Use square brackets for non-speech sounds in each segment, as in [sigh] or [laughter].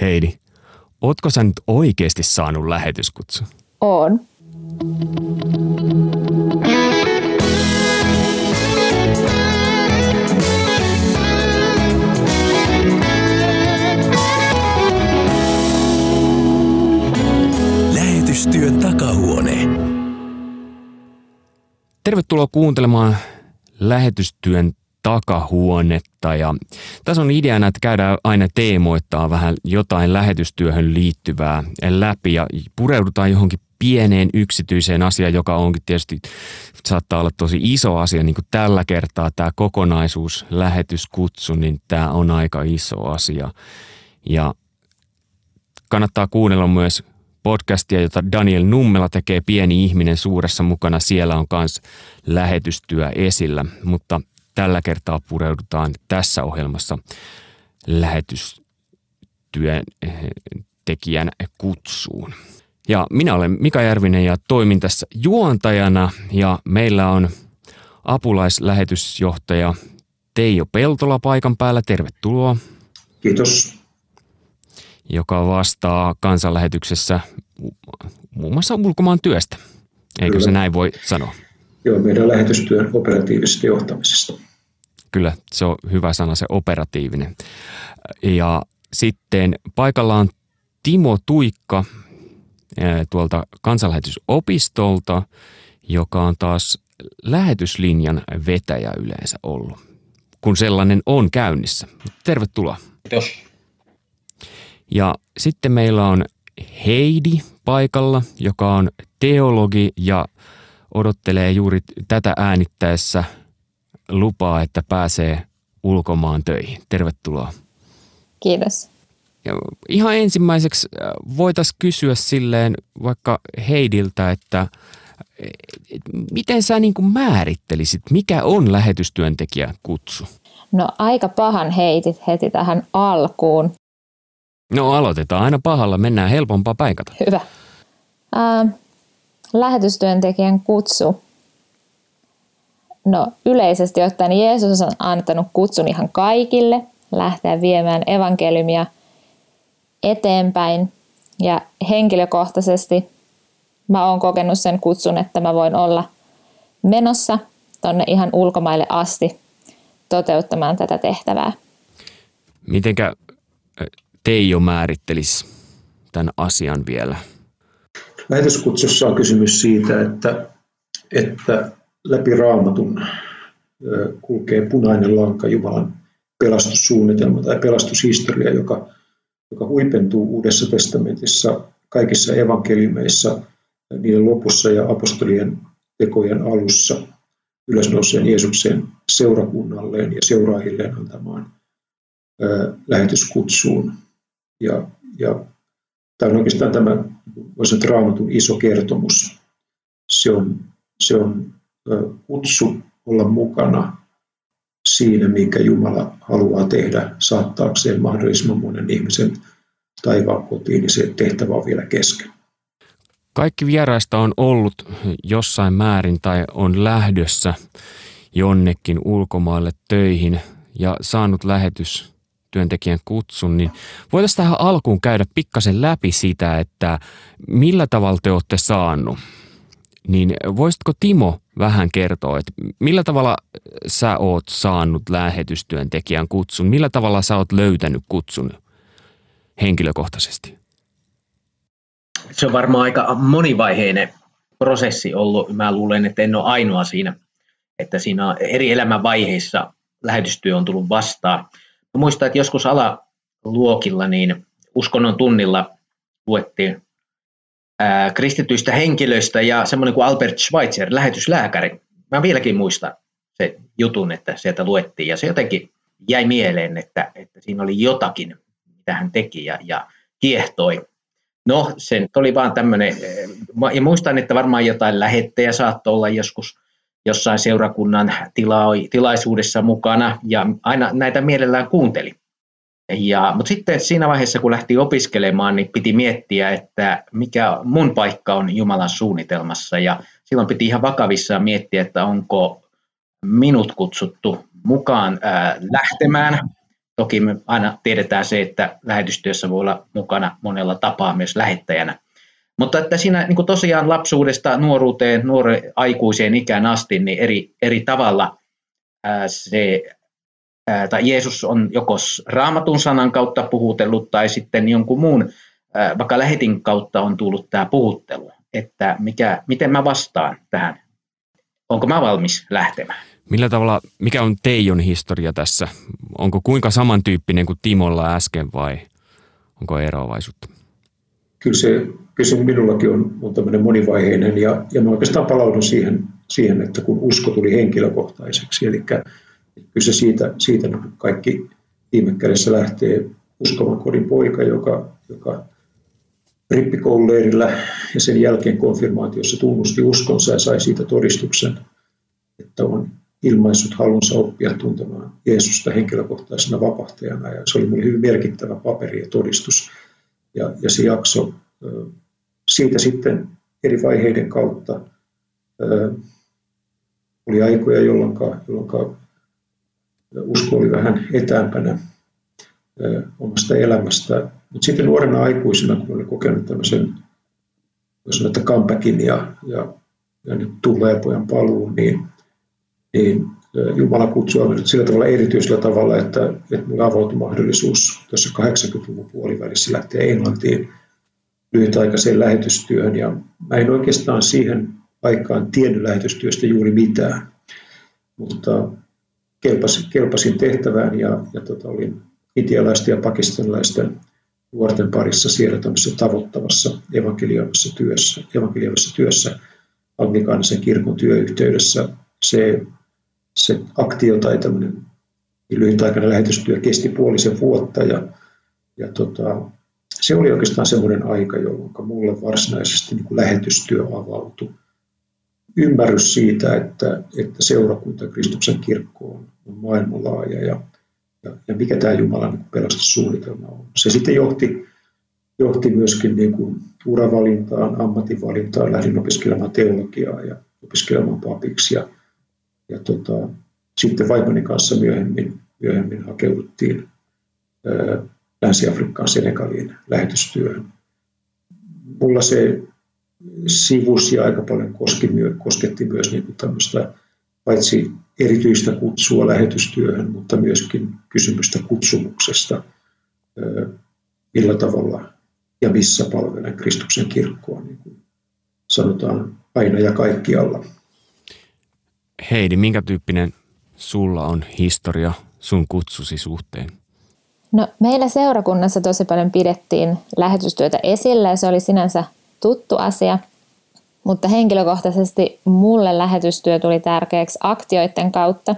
Heidi, ootko sä nyt oikeasti saanut lähetyskutsu? On. Lähetystyön takahuone. Tervetuloa kuuntelemaan lähetystyön takahuonetta. Ja tässä on ideana, että käydään aina teemoittaa vähän jotain lähetystyöhön liittyvää läpi ja pureudutaan johonkin pieneen yksityiseen asiaan, joka onkin tietysti saattaa olla tosi iso asia, niin kuin tällä kertaa tämä kokonaisuus, lähetyskutsu, niin tämä on aika iso asia. Ja kannattaa kuunnella myös podcastia, jota Daniel Nummela tekee Pieni ihminen suuressa mukana. Siellä on myös lähetystyö esillä, mutta tällä kertaa pureudutaan tässä ohjelmassa lähetystyön eh, tekijän kutsuun. Ja minä olen Mika Järvinen ja toimin tässä juontajana ja meillä on apulaislähetysjohtaja Teijo Peltola paikan päällä. Tervetuloa. Kiitos. Joka vastaa kansanlähetyksessä muun muassa ulkomaan työstä. Eikö Kyllä. se näin voi sanoa? Joo, meidän lähetystyön operatiivisesta johtamisesta. Kyllä, se on hyvä sana, se operatiivinen. Ja sitten paikalla on Timo Tuikka tuolta kansanlähetysopistolta, joka on taas lähetyslinjan vetäjä yleensä ollut, kun sellainen on käynnissä. Tervetuloa. Kiitos. Ja sitten meillä on Heidi paikalla, joka on teologi ja odottelee juuri tätä äänittäessä lupaa, että pääsee ulkomaan töihin. Tervetuloa. Kiitos. Ja ihan ensimmäiseksi äh, voitaisiin kysyä silleen vaikka Heidiltä, että miten sä niin kuin määrittelisit, mikä on lähetystyöntekijä kutsu? No aika pahan heitit heti tähän alkuun. No aloitetaan aina pahalla, mennään helpompaa paikata. Hyvä. Äh, lähetystyöntekijän kutsu. No yleisesti ottaen Jeesus on antanut kutsun ihan kaikille lähteä viemään evankeliumia eteenpäin. Ja henkilökohtaisesti mä oon kokenut sen kutsun, että mä voin olla menossa tonne ihan ulkomaille asti toteuttamaan tätä tehtävää. Mitenkä Teijo määrittelisi tämän asian vielä? Lähetyskutsussa on kysymys siitä, että, että läpi raamatun kulkee punainen lanka Jumalan pelastussuunnitelma tai pelastushistoria, joka, joka huipentuu Uudessa testamentissa kaikissa evankeliumeissa, niiden lopussa ja apostolien tekojen alussa ylösnouseen Jeesuksen seurakunnalleen ja seuraajilleen antamaan lähetyskutsuun. Ja, ja tämä on oikeastaan tämä voisi sanoa, raamatun iso kertomus. Se on, se on kutsu olla mukana siinä, minkä Jumala haluaa tehdä saattaakseen mahdollisimman monen ihmisen taivaan kotiin, niin se tehtävä on vielä kesken. Kaikki vieraista on ollut jossain määrin tai on lähdössä jonnekin ulkomaille töihin ja saanut lähetys työntekijän kutsun, niin voitaisiin tähän alkuun käydä pikkasen läpi sitä, että millä tavalla te olette saanut. Niin voisitko Timo vähän kertoa, että millä tavalla sä oot saanut lähetystyöntekijän kutsun? Millä tavalla sä oot löytänyt kutsun henkilökohtaisesti? Se on varmaan aika monivaiheinen prosessi ollut. Mä luulen, että en ole ainoa siinä, että siinä eri elämänvaiheissa lähetystyö on tullut vastaan. Mä muistan, että joskus alaluokilla niin uskonnon tunnilla luettiin kristityistä henkilöistä ja semmoinen kuin Albert Schweitzer, lähetyslääkäri. Mä vieläkin muistan se jutun, että sieltä luettiin ja se jotenkin jäi mieleen, että, että siinä oli jotakin, mitä hän teki ja, ja kiehtoi. No, se oli vaan tämmöinen, ja muistan, että varmaan jotain lähettejä saattoi olla joskus jossain seurakunnan tila, tilaisuudessa mukana ja aina näitä mielellään kuunteli. Ja, mutta sitten siinä vaiheessa, kun lähti opiskelemaan, niin piti miettiä, että mikä mun paikka on Jumalan suunnitelmassa. Ja silloin piti ihan vakavissaan miettiä, että onko minut kutsuttu mukaan ää, lähtemään toki me aina tiedetään se, että lähetystyössä voi olla mukana monella tapaa myös lähettäjänä. Mutta että siinä niin tosiaan lapsuudesta nuoruuteen, nuore aikuiseen ikään asti, niin eri, eri tavalla ää, se, ää, tai Jeesus on joko raamatun sanan kautta puhutellut tai sitten jonkun muun, ää, vaikka lähetin kautta on tullut tämä puhuttelu, että mikä, miten mä vastaan tähän, onko mä valmis lähtemään. Millä tavalla, mikä on Teijon historia tässä? Onko kuinka samantyyppinen kuin Timolla äsken vai onko eroavaisuutta? Kyllä se, kyllä se minullakin on, on tämmöinen monivaiheinen ja, ja mä oikeastaan palaudun siihen, siihen, että kun usko tuli henkilökohtaiseksi, eli kyllä se siitä, siitä kaikki viime kädessä lähtee uskovan kodin poika, joka, joka rippikoululeirillä ja sen jälkeen konfirmaatiossa tunnusti uskonsa ja sai siitä todistuksen, että on ilmaissut halunsa oppia tuntemaan Jeesusta henkilökohtaisena vapahtajana. Ja se oli minulle hyvin merkittävä paperi ja todistus. Ja, ja se jakso siitä sitten eri vaiheiden kautta oli aikoja, jolloin, jolloin usko oli vähän etäämpänä omasta elämästä. Mutta sitten nuorena aikuisena, kun olin kokenut tämmöisen, jos sanotaan, comebackin ja, ja, ja nyt tulee pojan paluun, niin niin Jumala kutsui minut sillä tavalla erityisellä tavalla, että, että minulle avautui mahdollisuus tuossa 80-luvun puolivälissä lähteä Englantiin lyhytaikaiseen lähetystyöhön. Ja mä en oikeastaan siihen aikaan tiennyt lähetystyöstä juuri mitään, mutta kelpasin, kelpasin tehtävään ja, ja tota, olin itialaisten ja pakistanilaisten nuorten parissa siellä tämmöisessä tavoittavassa evankelioimassa työssä, evankelioimassa työssä anglikaanisen kirkon työyhteydessä. Se se aktio tai tämmöinen lyhytaikainen lähetystyö kesti puolisen vuotta ja, ja tota, se oli oikeastaan semmoinen aika, jolloin mulle varsinaisesti niin kuin lähetystyö avautui. Ymmärrys siitä, että, että seurakunta Kristuksen kirkko on, on maailmanlaaja ja, ja, ja mikä tämä Jumalan niin pelastussuunnitelma on. Se sitten johti, johti myöskin niin kuin uravalintaan, ammatinvalintaan, lähdin opiskelemaan teologiaa ja opiskelemaan papiksi ja ja tota, sitten vaimoni kanssa myöhemmin, myöhemmin hakeuduttiin Länsi-Afrikkaan Senegaliin lähetystyöhön. Mulla se sivus ja aika paljon koski, kosketti myös niin tämmöistä paitsi erityistä kutsua lähetystyöhön, mutta myöskin kysymystä kutsumuksesta, millä tavalla ja missä palvelen Kristuksen kirkkoa, niin kuin sanotaan aina ja kaikkialla. Heidi, minkä tyyppinen sulla on historia sun kutsusi suhteen? No, meillä seurakunnassa tosi paljon pidettiin lähetystyötä esillä ja se oli sinänsä tuttu asia, mutta henkilökohtaisesti mulle lähetystyö tuli tärkeäksi aktioiden kautta,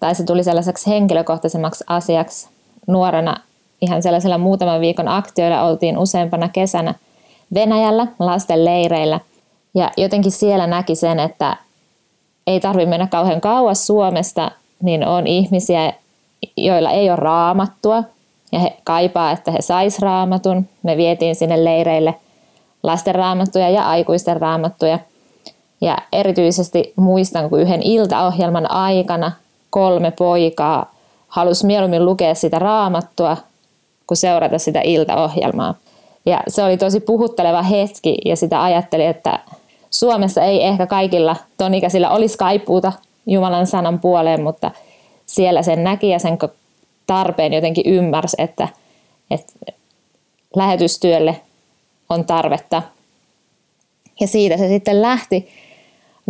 tai se tuli sellaiseksi henkilökohtaisemmaksi asiaksi. Nuorena ihan sellaisella muutaman viikon aktioilla oltiin useampana kesänä Venäjällä lasten leireillä, ja jotenkin siellä näki sen, että ei tarvitse mennä kauhean kauas Suomesta, niin on ihmisiä, joilla ei ole raamattua ja he kaipaa, että he sais raamatun. Me vietiin sinne leireille lasten raamattuja ja aikuisten raamattuja. Ja erityisesti muistan, kun yhden iltaohjelman aikana kolme poikaa halusi mieluummin lukea sitä raamattua kuin seurata sitä iltaohjelmaa. Ja se oli tosi puhutteleva hetki ja sitä ajattelin, että Suomessa ei ehkä kaikilla tonikäisillä olisi kaipuuta Jumalan sanan puoleen, mutta siellä sen näki ja sen tarpeen jotenkin ymmärsi, että, että lähetystyölle on tarvetta. Ja siitä se sitten lähti,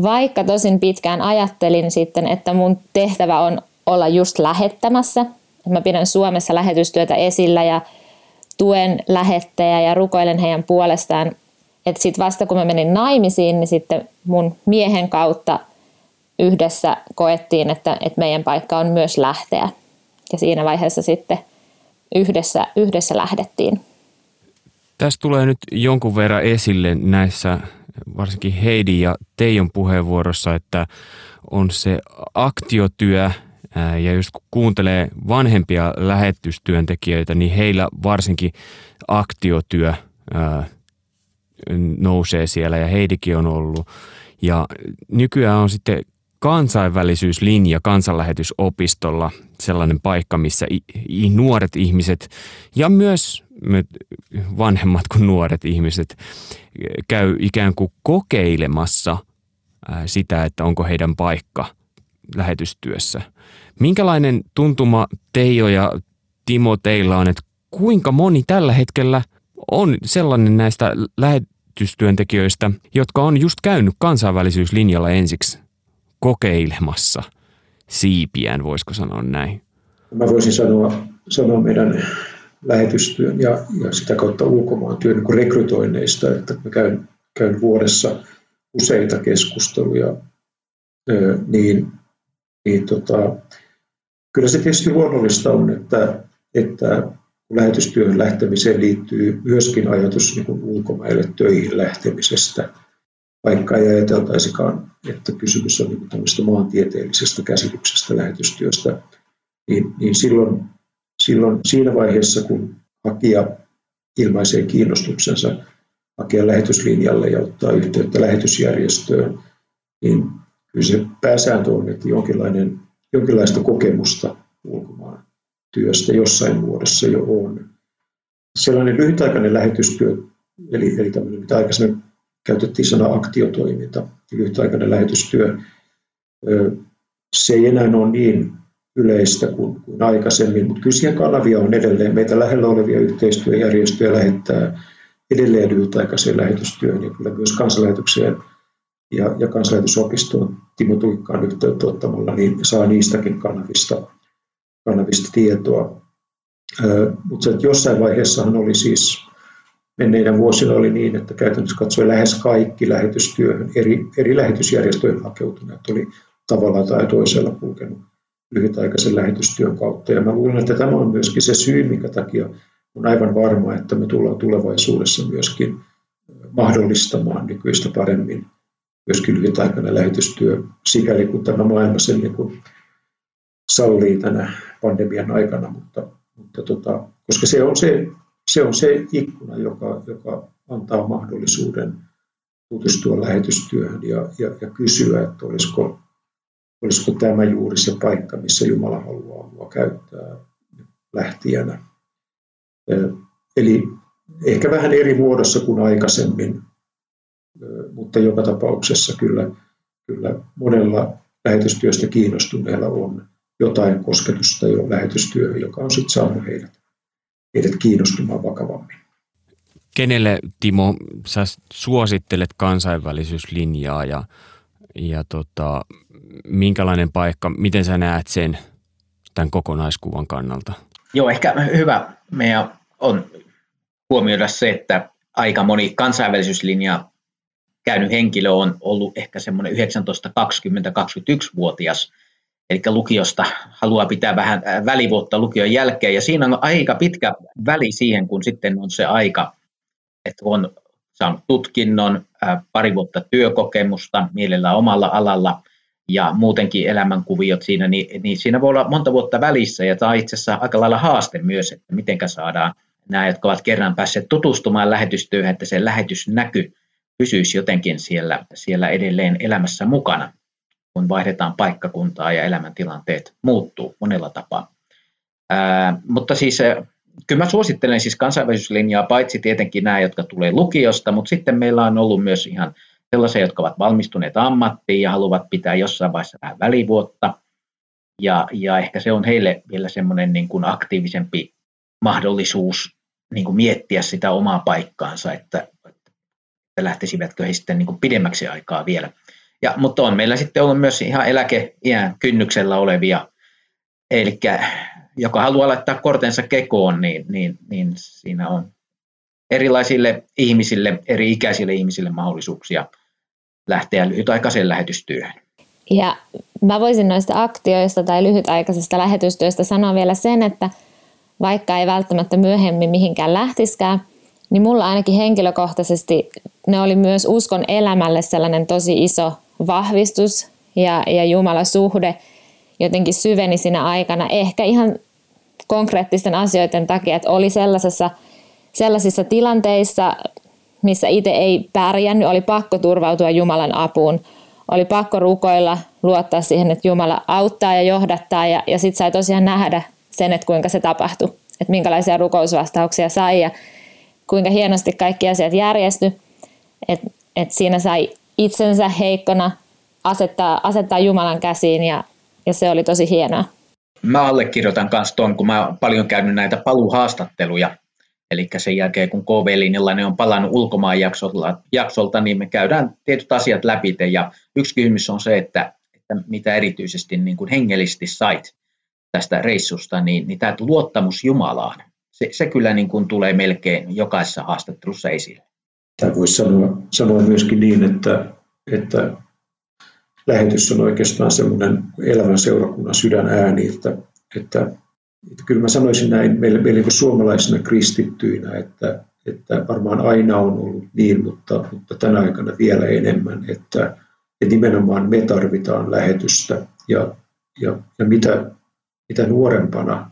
vaikka tosin pitkään ajattelin sitten, että mun tehtävä on olla just lähettämässä. Mä pidän Suomessa lähetystyötä esillä ja tuen lähettäjä ja rukoilen heidän puolestaan että sitten vasta kun mä menin naimisiin, niin sitten mun miehen kautta yhdessä koettiin, että, että meidän paikka on myös lähteä. Ja siinä vaiheessa sitten yhdessä, yhdessä lähdettiin. Tässä tulee nyt jonkun verran esille näissä varsinkin Heidi ja Teijon puheenvuorossa, että on se aktiotyö ja kun kuuntelee vanhempia lähetystyöntekijöitä, niin heillä varsinkin aktiotyö nousee siellä ja Heidikin on ollut. Ja nykyään on sitten kansainvälisyyslinja kansanlähetysopistolla sellainen paikka, missä nuoret ihmiset ja myös vanhemmat kuin nuoret ihmiset käy ikään kuin kokeilemassa sitä, että onko heidän paikka lähetystyössä. Minkälainen tuntuma Teijo ja Timo teillä on, että kuinka moni tällä hetkellä on sellainen näistä lähetystyöntekijöistä, jotka on just käynyt kansainvälisyyslinjalla ensiksi kokeilemassa siipiään, voisiko sanoa näin? Mä voisin sanoa, sanoa meidän lähetystyön ja, ja sitä kautta ulkomaan työn niin rekrytoinneista, että mä käyn, käyn vuodessa useita keskusteluja, niin, niin tota, kyllä se tietysti luonnollista on, että, että lähetystyöhön lähtemiseen liittyy myöskin ajatus niin ulkomaille töihin lähtemisestä, vaikka ei ajateltaisikaan, että kysymys on niin tämmöistä maantieteellisestä käsityksestä lähetystyöstä, niin, niin silloin, silloin siinä vaiheessa, kun hakija ilmaisee kiinnostuksensa hakea lähetyslinjalle ja ottaa yhteyttä lähetysjärjestöön, niin kyllä se pääsääntö on, että jonkinlainen, jonkinlaista kokemusta ulkomaan työstä jossain muodossa jo on. Sellainen lyhytaikainen lähetystyö, eli, eli tämmöinen, mitä aikaisemmin käytettiin sana aktiotoiminta, lyhytaikainen lähetystyö, se ei enää ole niin yleistä kuin, kuin aikaisemmin, mutta kyllä siihen kanavia on edelleen. Meitä lähellä olevia yhteistyöjärjestöjä lähettää edelleen lyhytaikaiseen lähetystyöhön ja kyllä myös kansanlähetykseen ja, ja kansanlähetysopistoon Timo Tuikkaan yhteyttä ottamalla, niin saa niistäkin kanavista kannavista tietoa. Mutta jossain vaiheessahan oli siis, menneinä vuosina oli niin, että käytännössä katsoi lähes kaikki lähetystyöhön, eri, eri lähetysjärjestöjen hakeutuneet oli tavalla tai toisella kulkenut lyhytaikaisen lähetystyön kautta. Ja mä luulen, että tämä on myöskin se syy, minkä takia on aivan varma, että me tullaan tulevaisuudessa myöskin mahdollistamaan nykyistä paremmin myöskin lyhytaikainen lähetystyö, sikäli kun tämä maailma sen niin kuin sallii tänä pandemian aikana, mutta, mutta tota, koska se on se, se on se ikkuna, joka, joka antaa mahdollisuuden tutustua lähetystyöhön ja, ja, ja kysyä, että olisiko, olisiko tämä juuri se paikka, missä Jumala haluaa minua käyttää lähtijänä. Eli ehkä vähän eri muodossa kuin aikaisemmin, mutta joka tapauksessa kyllä, kyllä monella lähetystyöstä kiinnostuneella on jotain kosketusta jo lähetystyöhön, joka on sitten saanut heidät, heidät kiinnostumaan vakavammin. Kenelle, Timo, sä suosittelet kansainvälisyyslinjaa ja, ja tota, minkälainen paikka, miten sä näet sen tämän kokonaiskuvan kannalta? Joo, ehkä hyvä meidän on huomioida se, että aika moni kansainvälisyyslinja käynyt henkilö on ollut ehkä semmoinen 19-20-21-vuotias eli lukiosta haluaa pitää vähän välivuotta lukion jälkeen, ja siinä on aika pitkä väli siihen, kun sitten on se aika, että on saanut tutkinnon, pari vuotta työkokemusta mielellä omalla alalla, ja muutenkin elämänkuviot siinä, niin, niin siinä voi olla monta vuotta välissä, ja tämä on itse asiassa aika lailla haaste myös, että miten saadaan nämä, jotka ovat kerran päässeet tutustumaan lähetystyöhön, että se lähetysnäky pysyisi jotenkin siellä, siellä edelleen elämässä mukana kun vaihdetaan paikkakuntaa ja elämäntilanteet muuttuu monella tapaa. Ää, mutta siis kyllä mä suosittelen siis kansainvälisyyslinjaa, paitsi tietenkin nämä, jotka tulee lukiosta, mutta sitten meillä on ollut myös ihan sellaisia, jotka ovat valmistuneet ammattiin ja haluavat pitää jossain vaiheessa vähän välivuotta. Ja, ja ehkä se on heille vielä semmoinen niin kuin aktiivisempi mahdollisuus niin kuin miettiä sitä omaa paikkaansa, että, että lähtisivätkö he sitten niin kuin pidemmäksi aikaa vielä ja, mutta on meillä sitten ollut myös ihan eläkeiän kynnyksellä olevia, eli joka haluaa laittaa kortensa kekoon, niin, niin, niin siinä on erilaisille ihmisille, eri ikäisille ihmisille mahdollisuuksia lähteä lyhytaikaiseen lähetystyöhön. Ja mä voisin noista aktioista tai lyhytaikaisesta lähetystyöstä sanoa vielä sen, että vaikka ei välttämättä myöhemmin mihinkään lähtiskään, niin mulla ainakin henkilökohtaisesti ne oli myös uskon elämälle sellainen tosi iso vahvistus ja, ja Jumala suhde jotenkin syveni siinä aikana. Ehkä ihan konkreettisten asioiden takia, että oli sellaisessa, sellaisissa tilanteissa, missä itse ei pärjännyt, oli pakko turvautua Jumalan apuun. Oli pakko rukoilla luottaa siihen, että Jumala auttaa ja johdattaa ja, ja sitten sai tosiaan nähdä sen, että kuinka se tapahtui, että minkälaisia rukousvastauksia sai ja kuinka hienosti kaikki asiat järjesty, että et siinä sai itsensä heikkona asettaa, asettaa Jumalan käsiin ja, ja se oli tosi hienoa. Mä allekirjoitan myös tuon, kun mä oon paljon käynyt näitä paluuhaastatteluja, eli sen jälkeen kun KV Linjalla on palannut ulkomaan jaksolta, jaksolta, niin me käydään tietyt asiat läpi. Ja yksi kysymys on se, että, että mitä erityisesti niin kuin hengellisesti sait tästä reissusta, niin, niin tämä luottamus Jumalaan, se, se kyllä niin kuin tulee melkein jokaisessa haastattelussa esille. Tämä voisi sanoa, sanoa myöskin niin, että, että lähetys on oikeastaan semmoinen elävän seurakunnan sydänääni, että, että, että kyllä mä sanoisin näin meille, meille niin suomalaisina kristittyinä, että, että varmaan aina on ollut niin, mutta, mutta tänä aikana vielä enemmän, että, että nimenomaan me tarvitaan lähetystä ja, ja, ja mitä, mitä nuorempana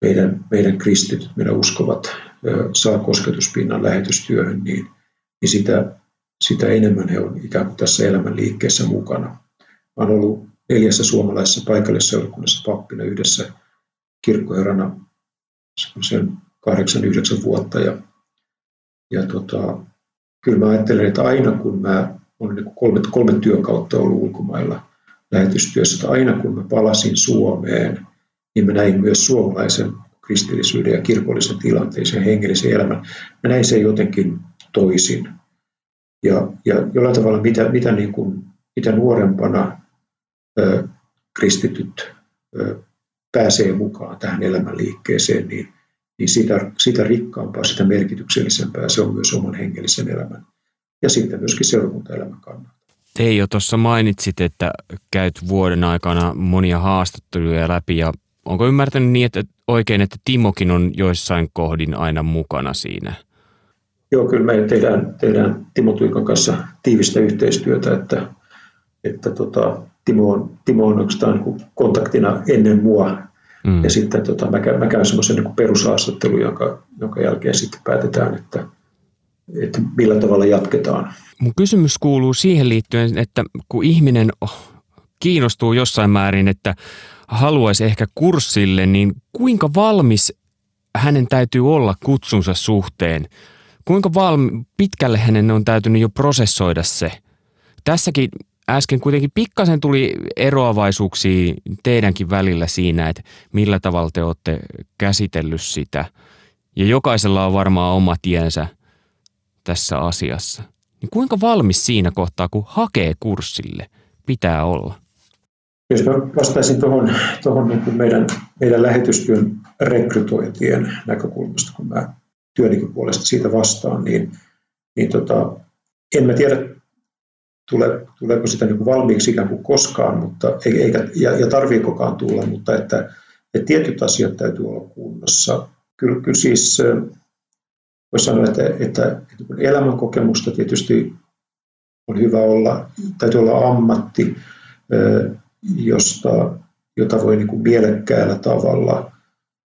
meidän, meidän kristityt, meidän uskovat saa kosketuspinnan lähetystyöhön, niin, niin sitä, sitä enemmän he on ikään kuin tässä elämän liikkeessä mukana. Olen ollut neljässä suomalaisessa paikallisseurakunnassa pappina yhdessä kirkkoherrana sen kahdeksan, yhdeksän vuotta. Ja, ja tota, kyllä mä ajattelen, että aina kun mä olen niin kolme, kolme työn kautta ollut ulkomailla lähetystyössä, että aina kun mä palasin Suomeen, niin mä näin myös suomalaisen kristillisyyden ja kirkollisen tilanteeseen, hengellisen elämän. Mä näin sen jotenkin toisin. Ja, ja jollain tavalla mitä, mitä, niin kuin, mitä nuorempana ö, kristityt ö, pääsee mukaan tähän elämänliikkeeseen, niin, niin sitä, sitä rikkaampaa, sitä merkityksellisempää se on myös oman hengellisen elämän ja sitten myöskin seurakuntaelämän kannalta. Te jo tuossa mainitsit, että käyt vuoden aikana monia haastatteluja läpi ja onko ymmärtänyt niin, että oikein, että Timokin on joissain kohdin aina mukana siinä? Joo, kyllä me tehdään, tehdään Timo Tuikan kanssa tiivistä yhteistyötä, että, että tota, Timo on, Timo on oikeastaan niin kontaktina ennen mua. Mm. Ja sitten tota, mä, käyn, mä käyn semmoisen niin perushaastattelun, jonka, jonka jälkeen sitten päätetään, että, että millä tavalla jatketaan. Mun kysymys kuuluu siihen liittyen, että kun ihminen kiinnostuu jossain määrin, että haluaisi ehkä kurssille, niin kuinka valmis hänen täytyy olla kutsunsa suhteen? Kuinka valmi, pitkälle hänen on täytynyt jo prosessoida se? Tässäkin äsken kuitenkin pikkasen tuli eroavaisuuksia teidänkin välillä siinä, että millä tavalla te olette käsitellyt sitä. Ja jokaisella on varmaan oma tiensä tässä asiassa. Niin kuinka valmis siinä kohtaa, kun hakee kurssille, pitää olla? Jos mä vastaisin tuohon, tuohon niin meidän, meidän lähetystyön rekrytointien näkökulmasta, kun mä työnikin puolesta siitä vastaan, niin, niin tota, en mä tiedä, tule, tuleeko sitä niin kuin valmiiksi ikään kuin koskaan, mutta, eikä, ja, ja tarviikokaan tulla, mutta että, että tietyt asiat täytyy olla kunnossa. Kyllä, kyllä siis voisi sanoa, että, että, että elämänkokemusta tietysti on hyvä olla, täytyy olla ammatti, josta, jota voi niin kuin mielekkäällä tavalla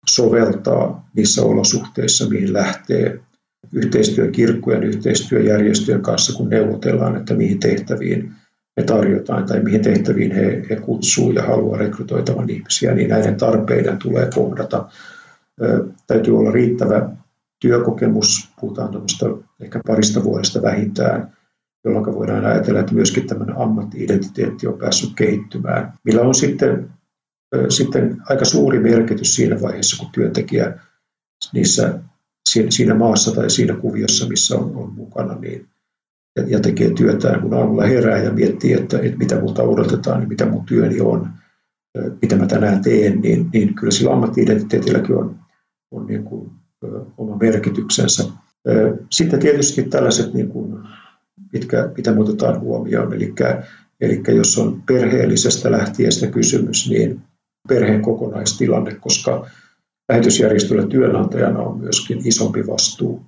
soveltaa niissä olosuhteissa, mihin lähtee yhteistyö kirkkojen, yhteistyöjärjestöjen kanssa, kun neuvotellaan, että mihin tehtäviin me tarjotaan tai mihin tehtäviin he, he kutsuu ja haluaa rekrytoitavan ihmisiä, niin näiden tarpeiden tulee kohdata. Ö, täytyy olla riittävä työkokemus, puhutaan ehkä parista vuodesta vähintään, jolloin voidaan ajatella, että myöskin tämmöinen ammatti-identiteetti on päässyt kehittymään, millä on sitten, sitten aika suuri merkitys siinä vaiheessa, kun työntekijä niissä, siinä maassa tai siinä kuviossa, missä on, on mukana, niin, ja, ja tekee työtään, kun aamulla herää ja miettii, että, että mitä multa odotetaan, niin mitä mun työni on, mitä mä tänään teen, niin, niin kyllä sillä ammatti-identiteetilläkin on, on niin kuin, oma merkityksensä. Sitten tietysti tällaiset niin kuin mitkä, mitä otetaan huomioon. Eli, eli jos on perheellisestä lähtiestä kysymys, niin perheen kokonaistilanne, koska lähetysjärjestöllä työnantajana on myöskin isompi vastuu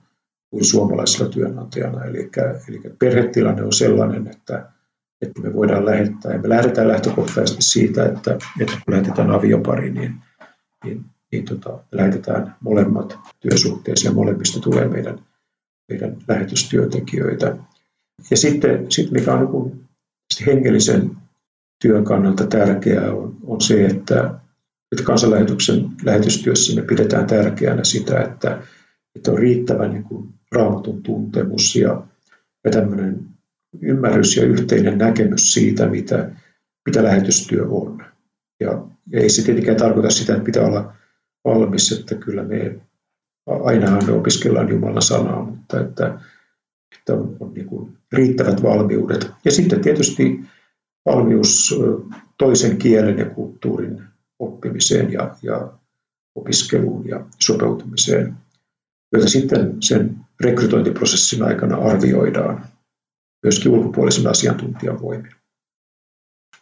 kuin suomalaisella työnantajana. Eli, eli perhetilanne on sellainen, että, että me voidaan lähettää, ja me lähdetään lähtökohtaisesti siitä, että, että kun lähetetään aviopari, niin, niin, niin tota, lähetetään molemmat työsuhteeseen ja molemmista tulee meidän, meidän lähetystyöntekijöitä. Ja sitten, sitten mikä on niin hengellisen työn kannalta tärkeää on, on se, että, että kansanlähetyksen lähetystyössä me pidetään tärkeänä sitä, että, että on riittävä niin kuin raamatun tuntemus ja, ja tämmöinen ymmärrys ja yhteinen näkemys siitä, mitä, mitä lähetystyö on. Ja, ja ei se tietenkään tarkoita sitä, että pitää olla valmis, että kyllä me ainahan me opiskellaan Jumalan sanaa, mutta että, että on, on niin kuin riittävät valmiudet. Ja sitten tietysti valmius toisen kielen ja kulttuurin oppimiseen ja, ja opiskeluun ja sopeutumiseen, joita sitten sen rekrytointiprosessin aikana arvioidaan myöskin ulkopuolisen asiantuntijan voimin.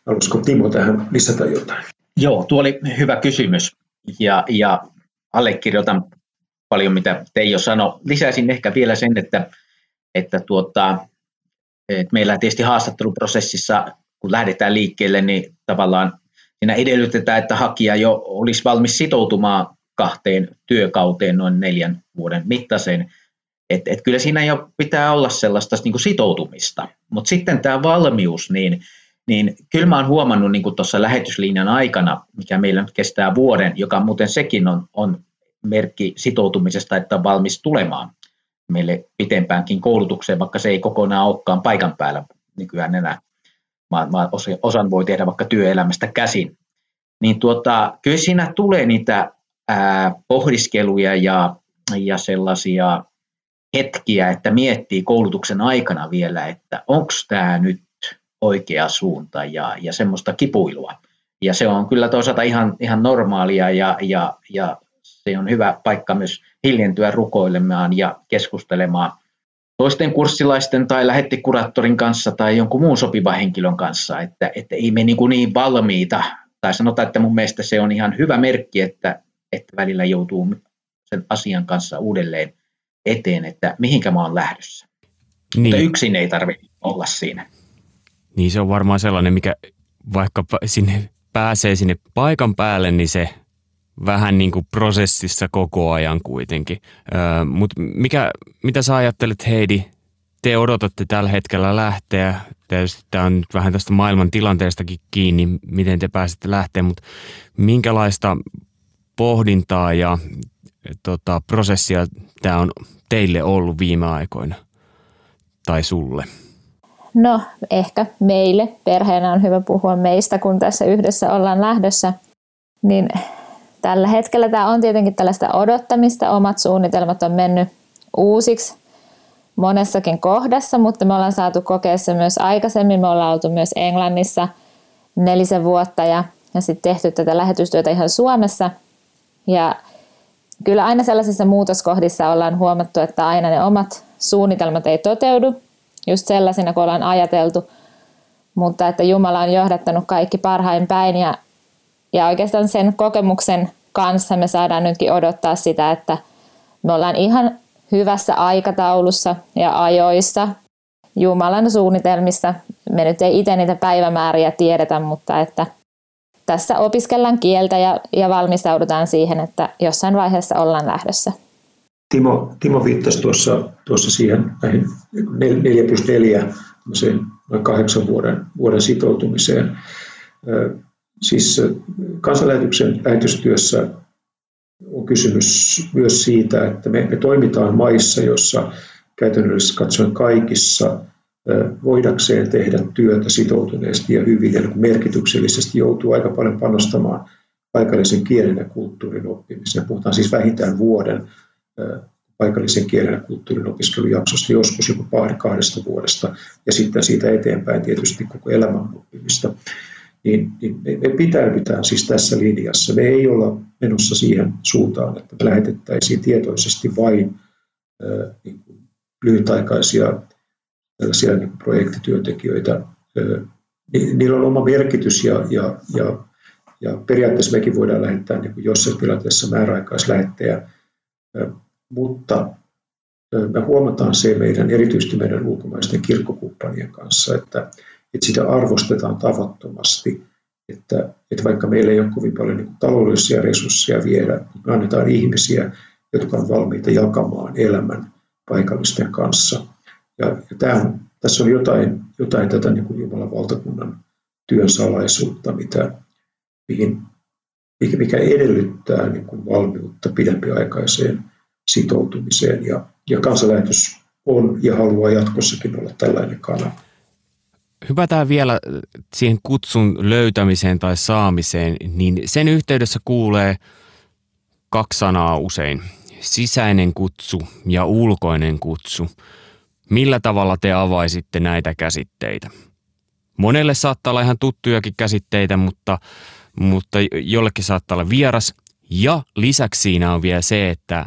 Haluaisiko Timo tähän lisätä jotain? Joo, tuo oli hyvä kysymys ja, ja allekirjoitan paljon, mitä Teijo sanoi. Lisäisin ehkä vielä sen, että, että, tuota, että meillä tietysti haastatteluprosessissa, kun lähdetään liikkeelle, niin tavallaan siinä edellytetään, että hakija jo olisi valmis sitoutumaan kahteen työkauteen noin neljän vuoden mittaiseen. Et, et kyllä siinä jo pitää olla sellaista niin kuin sitoutumista. Mutta sitten tämä valmius, niin, niin kyllä mä oon huomannut niin tuossa lähetyslinjan aikana, mikä meillä nyt kestää vuoden, joka muuten sekin on, on merkki sitoutumisesta, että on valmis tulemaan meille pitempäänkin koulutukseen, vaikka se ei kokonaan olekaan paikan päällä nykyään enää, vaan, vaan osan voi tehdä vaikka työelämästä käsin. Niin tuota, kyllä siinä tulee niitä ää, pohdiskeluja ja, ja sellaisia hetkiä, että miettii koulutuksen aikana vielä, että onko tämä nyt oikea suunta ja, ja semmoista kipuilua. Ja se on kyllä toisaalta ihan, ihan normaalia ja, ja, ja se on hyvä paikka myös hiljentyä rukoilemaan ja keskustelemaan toisten kurssilaisten tai lähettikuraattorin kanssa tai jonkun muun sopivan henkilön kanssa, että, että ei me niin, kuin niin valmiita. Tai sanotaan, että mun mielestä se on ihan hyvä merkki, että, että välillä joutuu sen asian kanssa uudelleen eteen, että mihinkä mä oon lähdössä. Niin. Mutta yksin ei tarvitse olla siinä. Niin se on varmaan sellainen, mikä vaikka sinne pääsee sinne paikan päälle, niin se vähän niin kuin prosessissa koko ajan kuitenkin. Öö, Mutta mitä sä ajattelet Heidi, te odotatte tällä hetkellä lähteä, tietysti tämä on nyt vähän tästä maailman tilanteestakin kiinni, miten te pääsette lähteä, mutta minkälaista pohdintaa ja tota, prosessia tämä on teille ollut viime aikoina tai sulle? No ehkä meille, perheenä on hyvä puhua meistä, kun tässä yhdessä ollaan lähdössä, niin Tällä hetkellä tämä on tietenkin tällaista odottamista. Omat suunnitelmat on mennyt uusiksi monessakin kohdassa, mutta me ollaan saatu kokea se myös aikaisemmin. Me ollaan oltu myös Englannissa nelisen vuotta ja, ja sitten tehty tätä lähetystyötä ihan Suomessa. Ja kyllä aina sellaisissa muutoskohdissa ollaan huomattu, että aina ne omat suunnitelmat ei toteudu just sellaisina kuin ollaan ajateltu, mutta että Jumala on johdattanut kaikki parhain päin ja ja oikeastaan sen kokemuksen kanssa me saadaan nytkin odottaa sitä, että me ollaan ihan hyvässä aikataulussa ja ajoissa Jumalan suunnitelmissa. Me nyt ei itse niitä päivämääriä tiedetä, mutta että tässä opiskellaan kieltä ja, ja valmistaudutaan siihen, että jossain vaiheessa ollaan lähdössä. Timo, Timo viittasi tuossa, tuossa siihen näihin 4 plus 4, noin kahdeksan vuoden, vuoden sitoutumiseen. Siis kansanlähetyksen lähetystyössä on kysymys myös siitä, että me, me toimitaan maissa, jossa käytännössä katsoen kaikissa voidakseen tehdä työtä sitoutuneesti ja hyvin ja merkityksellisesti joutuu aika paljon panostamaan paikallisen kielen ja kulttuurin oppimiseen. Puhutaan siis vähintään vuoden paikallisen kielen ja kulttuurin opiskelujaksosta, joskus joku pari kahdesta vuodesta ja sitten siitä eteenpäin tietysti koko elämän oppimista niin, niin me, me pitäydytään siis tässä linjassa. Me ei olla menossa siihen suuntaan, että me lähetettäisiin tietoisesti vain äh, niin kuin lyhytaikaisia tällaisia niin projektityöntekijöitä. Äh, niillä on oma merkitys ja, ja, ja, ja periaatteessa mekin voidaan lähettää niin kuin jossain tilanteessa määräaikaislähettäjä, äh, mutta me huomataan se meidän, erityisesti meidän ulkomaisten kirkkokumppanien kanssa, että että sitä arvostetaan tavattomasti, että, että vaikka meillä ei ole kovin paljon niin taloudellisia resursseja viedä, niin me annetaan ihmisiä, jotka on valmiita jakamaan elämän paikallisten kanssa. Ja, ja tämä tässä on jotain, jotain tätä niin kuin Jumalan valtakunnan työn salaisuutta, mitä, mihin, mikä edellyttää niin kuin valmiutta pidempiaikaiseen sitoutumiseen. Ja, ja kansanlähetys on ja haluaa jatkossakin olla tällainen kanava. Hypätään vielä siihen kutsun löytämiseen tai saamiseen, niin sen yhteydessä kuulee kaksi sanaa usein. Sisäinen kutsu ja ulkoinen kutsu. Millä tavalla te avaisitte näitä käsitteitä? Monelle saattaa olla ihan tuttujakin käsitteitä, mutta, mutta jollekin saattaa olla vieras. Ja lisäksi siinä on vielä se, että